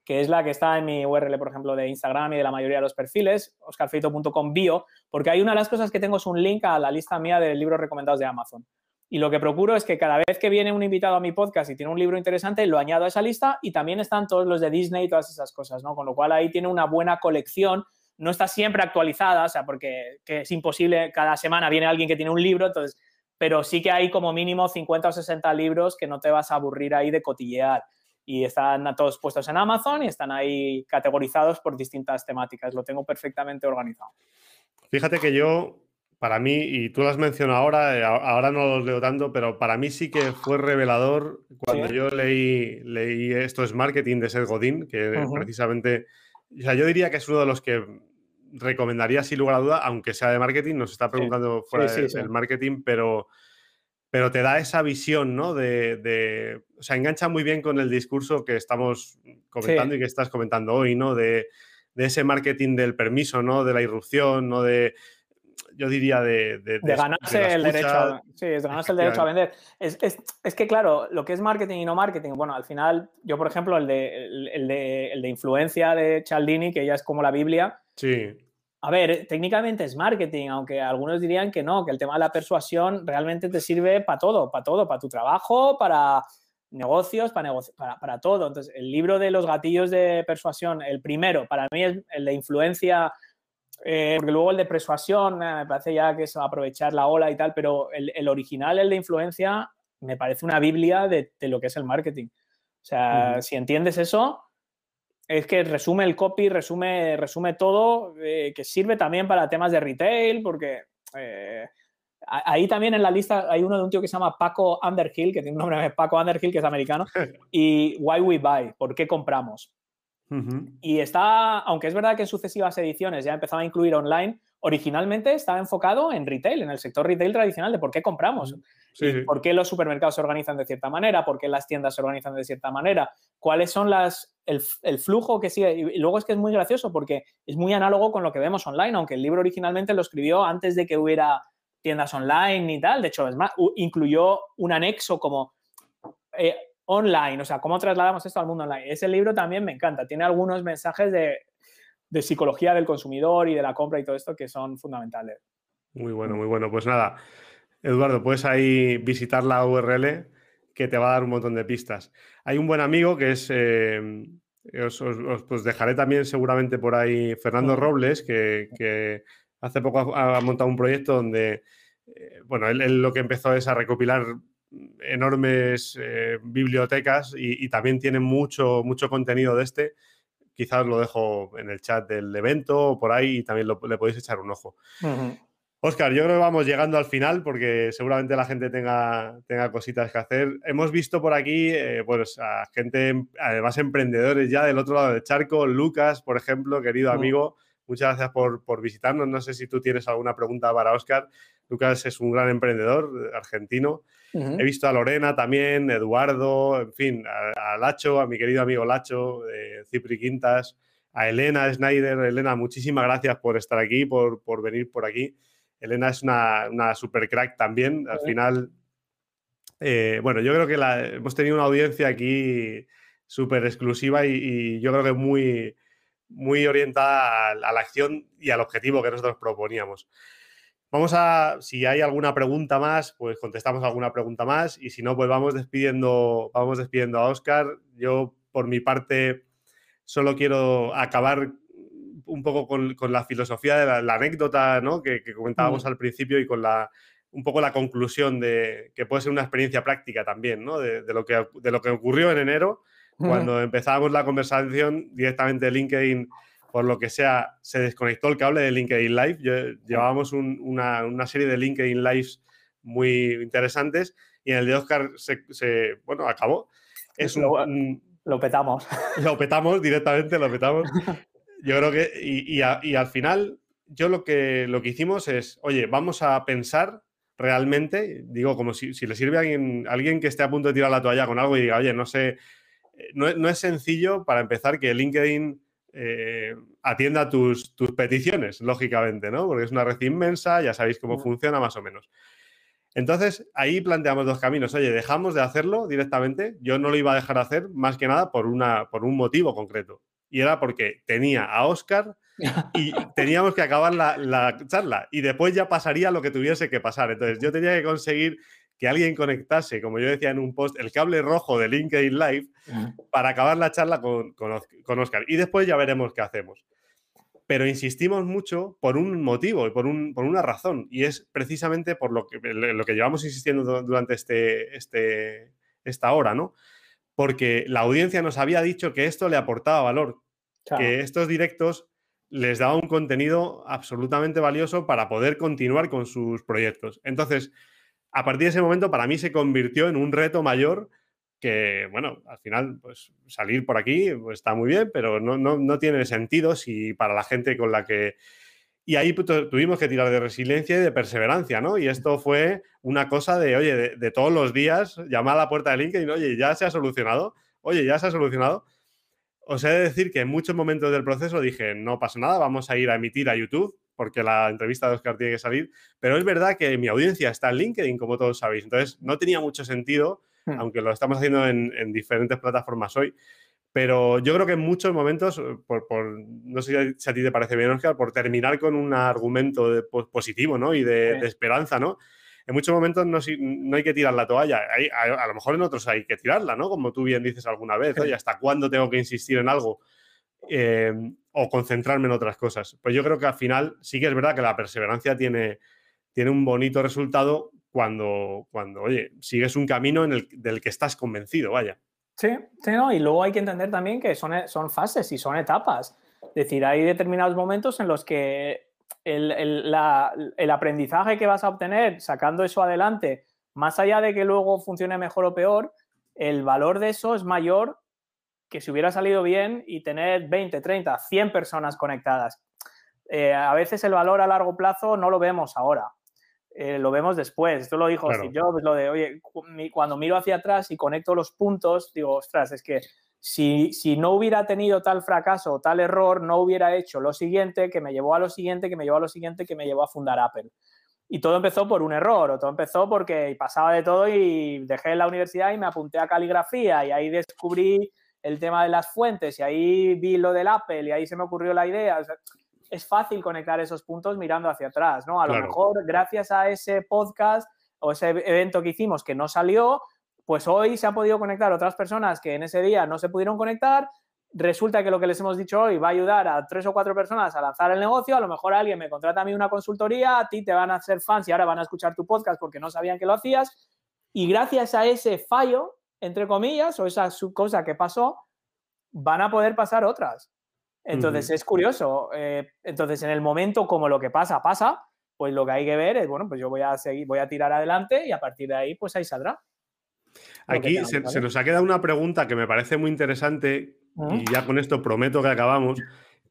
que es la que está en mi URL, por ejemplo, de Instagram y de la mayoría de los perfiles, oscarfeito.com bio, porque hay una de las cosas que tengo es un link a la lista mía de libros recomendados de Amazon. Y lo que procuro es que cada vez que viene un invitado a mi podcast y tiene un libro interesante, lo añado a esa lista y también están todos los de Disney y todas esas cosas, ¿no? Con lo cual ahí tiene una buena colección. No está siempre actualizada, o sea, porque es imposible, cada semana viene alguien que tiene un libro, entonces, pero sí que hay como mínimo 50 o 60 libros que no te vas a aburrir ahí de cotillear. Y están todos puestos en Amazon y están ahí categorizados por distintas temáticas. Lo tengo perfectamente organizado. Fíjate que yo para mí, y tú lo has mencionado ahora, eh, ahora no los leo tanto, pero para mí sí que fue revelador cuando yo leí, leí Esto es Marketing de Seth Godin, que precisamente, o sea, yo diría que es uno de los que recomendaría sin lugar a duda, aunque sea de marketing, nos está preguntando fuera del marketing, pero, pero te da esa visión, ¿no? De, de, o sea, engancha muy bien con el discurso que estamos comentando y que estás comentando hoy, ¿no? De, de ese marketing del permiso, ¿no? De la irrupción, ¿no? De yo diría, de... De, ganarse el derecho a, sí, de ganarse el derecho a vender. Es, que, claro, lo que es marketing y no marketing, bueno, al final, yo, por ejemplo, el de, el, de, influencia de Cialdini, que ya es como la Biblia, sí. a ver, técnicamente es marketing, aunque algunos dirían que no, que el tema de la persuasión realmente te sirve para todo, para todo, para tu trabajo, para negocios, para, para, todo. Entonces, el libro de los gatillos de persuasión, el primero, para mí es el de influencia, eh, porque luego el de persuasión eh, me parece ya que es aprovechar la ola y tal, pero el, original, el de influencia, me parece una biblia de, lo que es el marketing. O sea, si entiendes eso, es que resume el copy, resume, resume todo, eh, que sirve también para temas de retail, porque eh, ahí también en la lista hay uno de un tío que se llama Paco Underhill, que tiene un nombre de Paco Underhill, que es americano, y Why We Buy, ¿por qué compramos? Y está, aunque es verdad que en sucesivas ediciones ya empezaba a incluir online, originalmente estaba enfocado en retail, en el sector retail tradicional de por qué compramos, por qué los supermercados se organizan de cierta manera, por qué las tiendas se organizan de cierta manera, cuáles son las, el, flujo que sigue. Y luego es que es muy gracioso porque es muy análogo con lo que vemos online, aunque el libro originalmente lo escribió antes de que hubiera tiendas online y tal. De hecho, es más, incluyó un anexo como eh, online, o sea, cómo trasladamos esto al mundo online. Ese libro también me encanta, tiene algunos mensajes de de psicología del consumidor y de la compra y todo esto que son fundamentales. Muy bueno, muy bueno. Pues nada, Eduardo, puedes ahí visitar la URL que te va a dar un montón de pistas. Hay un buen amigo que es, eh, os, pues dejaré también seguramente por ahí, Fernando Robles, que, hace poco ha, montado un proyecto donde, eh, bueno, él, lo que empezó es a recopilar enormes eh, bibliotecas y, y, también tiene mucho, mucho contenido de este quizás lo dejo en el chat del evento o por ahí y también le podéis echar un ojo. Oscar, yo creo que vamos llegando al final porque seguramente la gente tenga, tenga cositas que hacer. Hemos visto por aquí eh, pues a gente, además emprendedores ya del otro lado del charco. Lucas, por ejemplo, querido amigo, muchas gracias por, por, visitarnos. No sé si tú tienes alguna pregunta para Oscar. Lucas es un gran emprendedor argentino. He visto a Lorena también, Eduardo, en fin, a, Lacho, a mi querido amigo Lacho, de Cipri Quintas, a Elena Schneider. Elena, muchísimas gracias por estar aquí, por, venir por aquí. Elena es una, una super crack también. Al final, eh, bueno, yo creo que hemos tenido una audiencia aquí súper exclusiva y, yo creo que muy, muy orientada a, la acción y al objetivo que nosotros proponíamos. Vamos a, si hay alguna pregunta más, pues contestamos alguna pregunta más y si no, pues vamos despidiendo, vamos despidiendo a Oscar. Yo, por mi parte, solo quiero acabar un poco con, la filosofía de la, anécdota ¿no? que, comentábamos mm. al principio y con la, un poco la conclusión de que puede ser una experiencia práctica también, ¿no? de, lo, que, de lo que ocurrió en enero, cuando empezábamos la conversación directamente de LinkedIn por lo que sea, se desconectó el cable de LinkedIn Live. llevábamos una, serie de LinkedIn Lives muy interesantes y en el de Oscar se, bueno, acabó. Es lo, lo, petamos. Lo petamos directamente, lo petamos. Yo creo que, y, al final, yo lo que, lo que hicimos es, oye, vamos a pensar realmente, digo, como si, le sirve a alguien, alguien que esté a punto de tirar la toalla con algo y diga, oye, no sé, eh, no, no es sencillo para empezar que LinkedIn eh, atienda tus, tus, peticiones, lógicamente, ¿no? Porque es una red inmensa, ya sabéis cómo funciona más o menos. Entonces, ahí planteamos dos caminos. Oye, dejamos de hacerlo directamente. Yo no lo iba a dejar de hacer más que nada por, una, por un motivo concreto. Y era porque tenía a Oscar y teníamos que acabar la, la charla. Y después ya pasaría lo que tuviese que pasar. Entonces, yo tenía que conseguir que alguien conectase, como yo decía en un post, el cable rojo de LinkedIn Live para acabar la charla con, con, Oscar. Y después ya veremos qué hacemos. Pero insistimos mucho por un motivo y por, un, por una razón. Y es precisamente por lo que, lo que llevamos insistiendo durante este, este, esta hora, ¿no? Porque la audiencia nos había dicho que esto le aportaba valor, que estos directos les daba un contenido absolutamente valioso para poder continuar con sus proyectos. Entonces, a partir de ese momento para mí se convirtió en un reto mayor que, bueno, al final, pues salir por aquí pues, está muy bien, pero no, no, tiene sentido si para la gente con la que... Y ahí tuvimos que tirar de resiliencia y de perseverancia, ¿no? Y esto fue una cosa de, oye, de, todos los días, llamar a la puerta de LinkedIn, oye, ya se ha solucionado, oye, ya se ha solucionado. Os he de decir que en muchos momentos del proceso dije, no pasa nada, vamos a ir a emitir a YouTube, porque la entrevista de Oscar tiene que salir, pero es verdad que mi audiencia está en LinkedIn, como todos sabéis, entonces no tenía mucho sentido, hmm. aunque lo estamos haciendo en, diferentes plataformas hoy, Pero yo creo que en muchos momentos, por, no sé si a ti te parece bien, Oscar, por terminar con un argumento de, positivo ¿no? y de, esperanza, ¿no? En muchos momentos no, no hay que tirar la toalla. a, lo mejor en otros hay que tirarla, ¿no? Como tú bien dices alguna vez, ¿Y ¿hasta cuándo tengo que insistir en algo? Eh, o concentrarme en otras cosas. Pues yo creo que al final sí que es verdad que la perseverancia tiene, tiene un bonito resultado cuando, cuando, oye, sigues un camino en el, del que estás convencido, vaya. Sí, sí, ¿no? Y luego hay que entender también que son, son fases y son etapas. Es decir, hay determinados momentos en los que el, el, aprendizaje que vas a obtener sacando eso adelante, más allá de que luego funcione mejor o peor, el valor de eso es mayor que si hubiera salido bien y tener 20, 30, 100 personas conectadas. Eh, a veces el valor a largo plazo no lo vemos ahora, eh, lo vemos después. Esto lo dijo Steve Jobs, lo de, oye, cuando miro hacia atrás y conecto los puntos, digo, ostras, es que si, si, no hubiera tenido tal fracaso o tal error, no hubiera hecho lo siguiente, que me llevó a lo siguiente, que me llevó a lo siguiente, que me llevó a fundar Apple. Y todo empezó por un error, o todo empezó porque pasaba de todo y dejé la universidad y me apunté a caligrafía y ahí descubrí el tema de las fuentes y ahí vi lo del Apple y ahí se me ocurrió la idea. es fácil conectar esos puntos mirando hacia atrás, ¿no? A lo mejor gracias a ese podcast o ese evento que hicimos que no salió, pues hoy se han podido conectar otras personas que en ese día no se pudieron conectar. Resulta que lo que les hemos dicho hoy va a ayudar a tres o cuatro personas a lanzar el negocio. A lo mejor alguien me contrata a mí una consultoría, a ti te van a hacer fans y ahora van a escuchar tu podcast porque no sabían que lo hacías. Y gracias a ese fallo, entre comillas, o esa cosa que pasó, van a poder pasar otras. Entonces, es curioso. Eh, entonces, en el momento como lo que pasa, pasa, pues lo que hay que ver es, bueno, pues yo voy a seguir, voy a tirar adelante y a partir de ahí, pues ahí saldrá. Aquí se, nos ha quedado una pregunta que me parece muy interesante y ya con esto prometo que acabamos,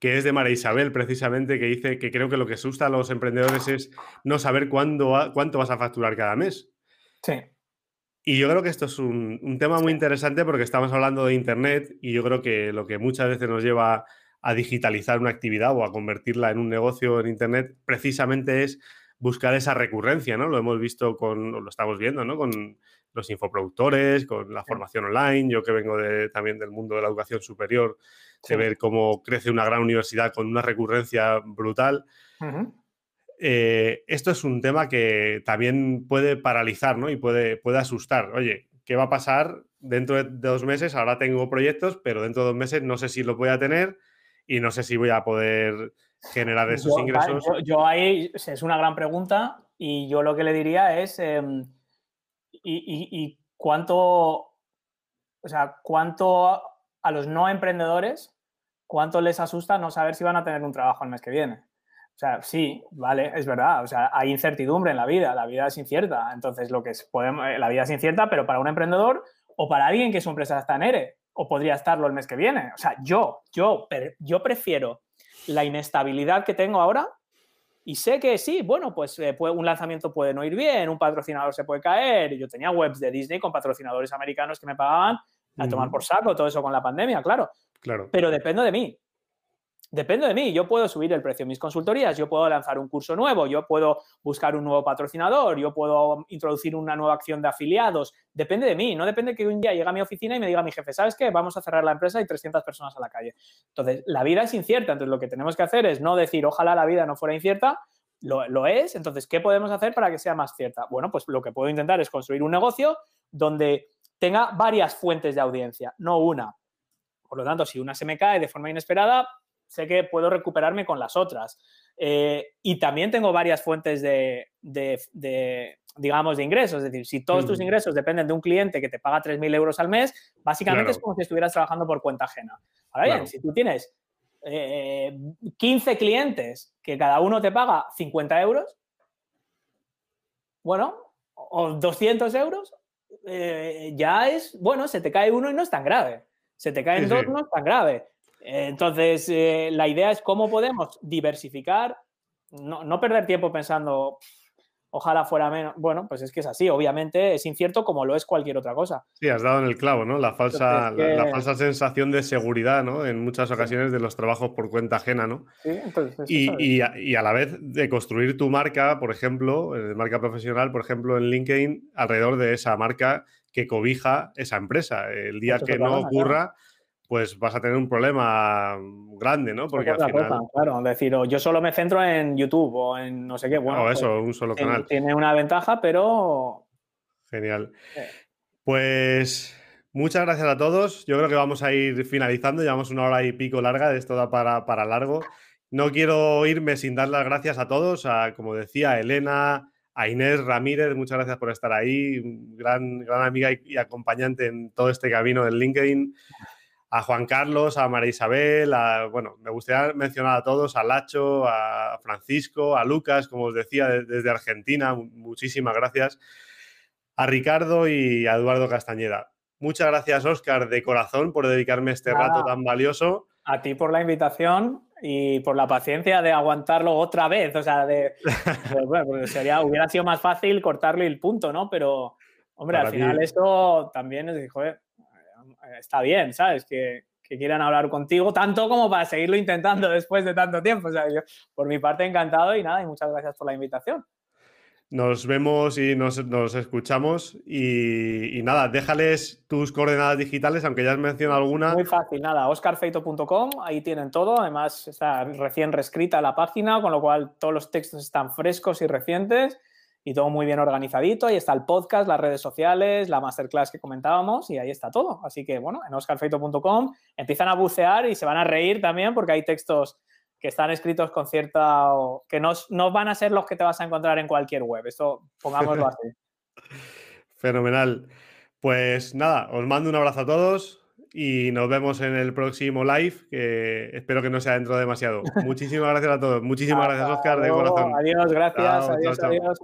que es de María Isabel precisamente, que dice que creo que lo que asusta a los emprendedores es no saber cuándo, cuánto vas a facturar cada mes. Sí. Y yo creo que esto es un, tema muy interesante porque estamos hablando de Internet y yo creo que lo que muchas veces nos lleva a digitalizar una actividad o a convertirla en un negocio en Internet precisamente es buscar esa recurrencia, ¿no? Lo hemos visto con, lo estamos viendo, ¿no? Con los infoproductores, con la formación online, yo que vengo de, también del mundo de la educación superior, de ver cómo crece una gran universidad con una recurrencia brutal. Eh, esto es un tema que también puede paralizar ¿no? y puede, puede asustar. Oye, ¿qué va a pasar dentro de dos meses? Ahora tengo proyectos, pero dentro de dos meses no sé si los voy a tener y no sé si voy a poder generar esos ingresos. Yo, ahí es una gran pregunta y yo lo que le diría es, em, y, cuánto, o sea, cuánto a los no emprendedores, cuánto les asusta no saber si van a tener un trabajo el mes que viene? O sea, sí, vale, es verdad. O sea, hay incertidumbre en la vida, la vida es incierta. Entonces, lo que es, podemos, eh, la vida es incierta, pero para un emprendedor o para alguien que su empresa está en ERE o podría estarlo el mes que viene. O sea, yo, yo, yo prefiero la inestabilidad que tengo ahora y sé que sí, bueno, pues eh, un lanzamiento puede no ir bien, un patrocinador se puede caer. Yo tenía webs de Disney con patrocinadores americanos que me pagaban a tomar por saco, todo eso con la pandemia, claro. Claro. Pero dependo de mí. Depende de mí, yo puedo subir el precio de mis consultorías, yo puedo lanzar un curso nuevo, yo puedo buscar un nuevo patrocinador, yo puedo introducir una nueva acción de afiliados. Depende de mí, no depende que un día llegue a mi oficina y me diga mi jefe, ¿sabes qué? Vamos a cerrar la empresa y 300 personas a la calle. Entonces, la vida es incierta, entonces lo que tenemos que hacer es no decir, ojalá la vida no fuera incierta, lo, lo es, entonces, ¿qué podemos hacer para que sea más cierta? Bueno, pues lo que puedo intentar es construir un negocio donde tenga varias fuentes de audiencia, no una. Por lo tanto, si una se me cae de forma inesperada, sé que puedo recuperarme con las otras. Eh, y también tengo varias fuentes de, digamos, de ingresos. Es decir, si todos tus ingresos dependen de un cliente que te paga 3.000 euros al mes, básicamente es como si estuvieras trabajando por cuenta ajena. Ahora bien, si tú tienes 15 eh, clientes que cada uno te paga 50 euros, bueno, o 200 euros, eh, ya es, bueno, se te cae uno y no es tan grave. Se te caen dos, no es tan grave. Entonces, eh, la idea es cómo podemos diversificar, no, perder tiempo pensando, ojalá fuera menos. Bueno, pues es que es así, obviamente es incierto como lo es cualquier otra cosa. Sí, has dado en el clavo, ¿no? La falsa, la, falsa sensación de seguridad, ¿no? En muchas ocasiones de los trabajos por cuenta ajena, ¿no? Sí, entonces. Y, y, a, la vez de construir tu marca, por ejemplo, eh, marca profesional, por ejemplo, en LinkedIn, alrededor de esa marca que cobija esa empresa. El día que no ocurra pues vas a tener un problema grande, ¿no? Porque al final... claro, es decir, yo solo me centro en YouTube o en no sé qué. Bueno, o eso, pues, un solo canal. Tiene una ventaja, pero... Genial. Pues muchas gracias a todos. Yo creo que vamos a ir finalizando. Llevamos una hora y pico larga, esto da para, para largo. No quiero irme sin dar las gracias a todos, a, como decía, Elena, a Inés Ramírez, muchas gracias por estar ahí, gran, gran amiga y, acompañante en todo este camino del LinkedIn. A Juan Carlos, a María Isabel, a, bueno, me gustaría mencionar a todos, a Lacho, a Francisco, a Lucas, como os decía, desde Argentina, muchísimas gracias. A Ricardo y a Eduardo Castañeda. Muchas gracias, Oscar, de corazón, por dedicarme este rato tan valioso. A ti por la invitación y por la paciencia de aguantarlo otra vez. O sea, de, bueno, sería, hubiera sido más fácil cortarlo y el punto, ¿no? Pero, hombre, al final esto también es, joder, está bien, ¿sabes? Que, que, quieran hablar contigo, tanto como para seguirlo intentando después de tanto tiempo. O sea, yo, por mi parte, encantado y nada, y muchas gracias por la invitación. Nos vemos y nos, escuchamos. Y, nada, déjales tus coordenadas digitales, aunque ya has mencionado alguna. Muy fácil, nada, oscarfeito.com, ahí tienen todo. Además, está recién reescrita la página, con lo cual todos los textos están frescos y recientes y todo muy bien organizadito. Ahí está el podcast, las redes sociales, la masterclass que comentábamos y ahí está todo. Así que, bueno, en oscarfeito.com empiezan a bucear y se van a reír también porque hay textos que están escritos con cierta... que no, no van a ser los que te vas a encontrar en cualquier web. Eso pongámoslo así. Fenomenal. Pues nada, os mando un abrazo a todos y nos vemos en el próximo live, que espero que no sea dentro de demasiado. Muchísimas gracias a todos. Muchísimas gracias, Oscar, de corazón. Adiós, gracias. adiós, adiós.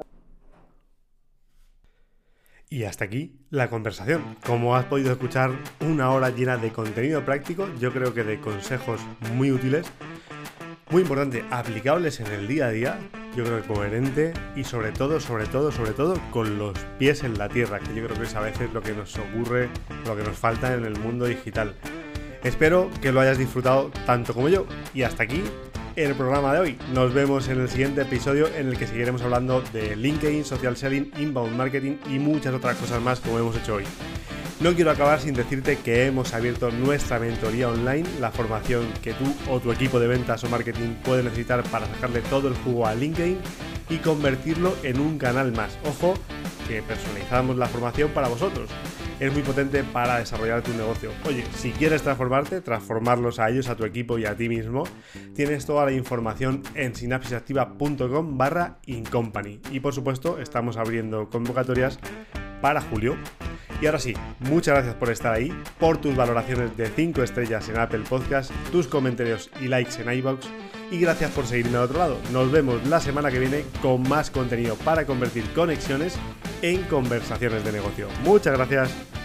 Y hasta aquí la conversación. Como has podido escuchar, una hora llena de contenido práctico, yo creo que de consejos muy útiles muy importante, aplicables en el día a día, yo creo que coherente y sobre todo, sobre todo, sobre todo con los pies en la tierra, que yo creo que es a veces lo que nos ocurre, lo que nos falta en el mundo digital. Espero que lo hayas disfrutado tanto como yo y hasta aquí el programa de hoy. Nos vemos en el siguiente episodio en el que seguiremos hablando de LinkedIn, social selling, inbound marketing y muchas otras cosas más como hemos hecho hoy. No quiero acabar sin decirte que hemos abierto nuestra mentoría online, la formación que tú o tu equipo de ventas o marketing puede necesitar para sacarle todo el jugo a LinkedIn y convertirlo en un canal más. Ojo, que personalizamos la formación para vosotros. Es muy potente para desarrollar tu negocio. Oye, si quieres transformarte, transformarlos a ellos, a tu equipo y a ti mismo, tienes toda la información en sinapsisactiva.com barra incompany. Y por supuesto, estamos abriendo convocatorias para julio. Y ahora sí, muchas gracias por estar ahí, por tus valoraciones de 5 estrellas en Apple Podcast, tus comentarios y likes en iBox y gracias por seguirme al otro lado. Nos vemos la semana que viene con más contenido para convertir conexiones en conversaciones de negocio. Muchas gracias.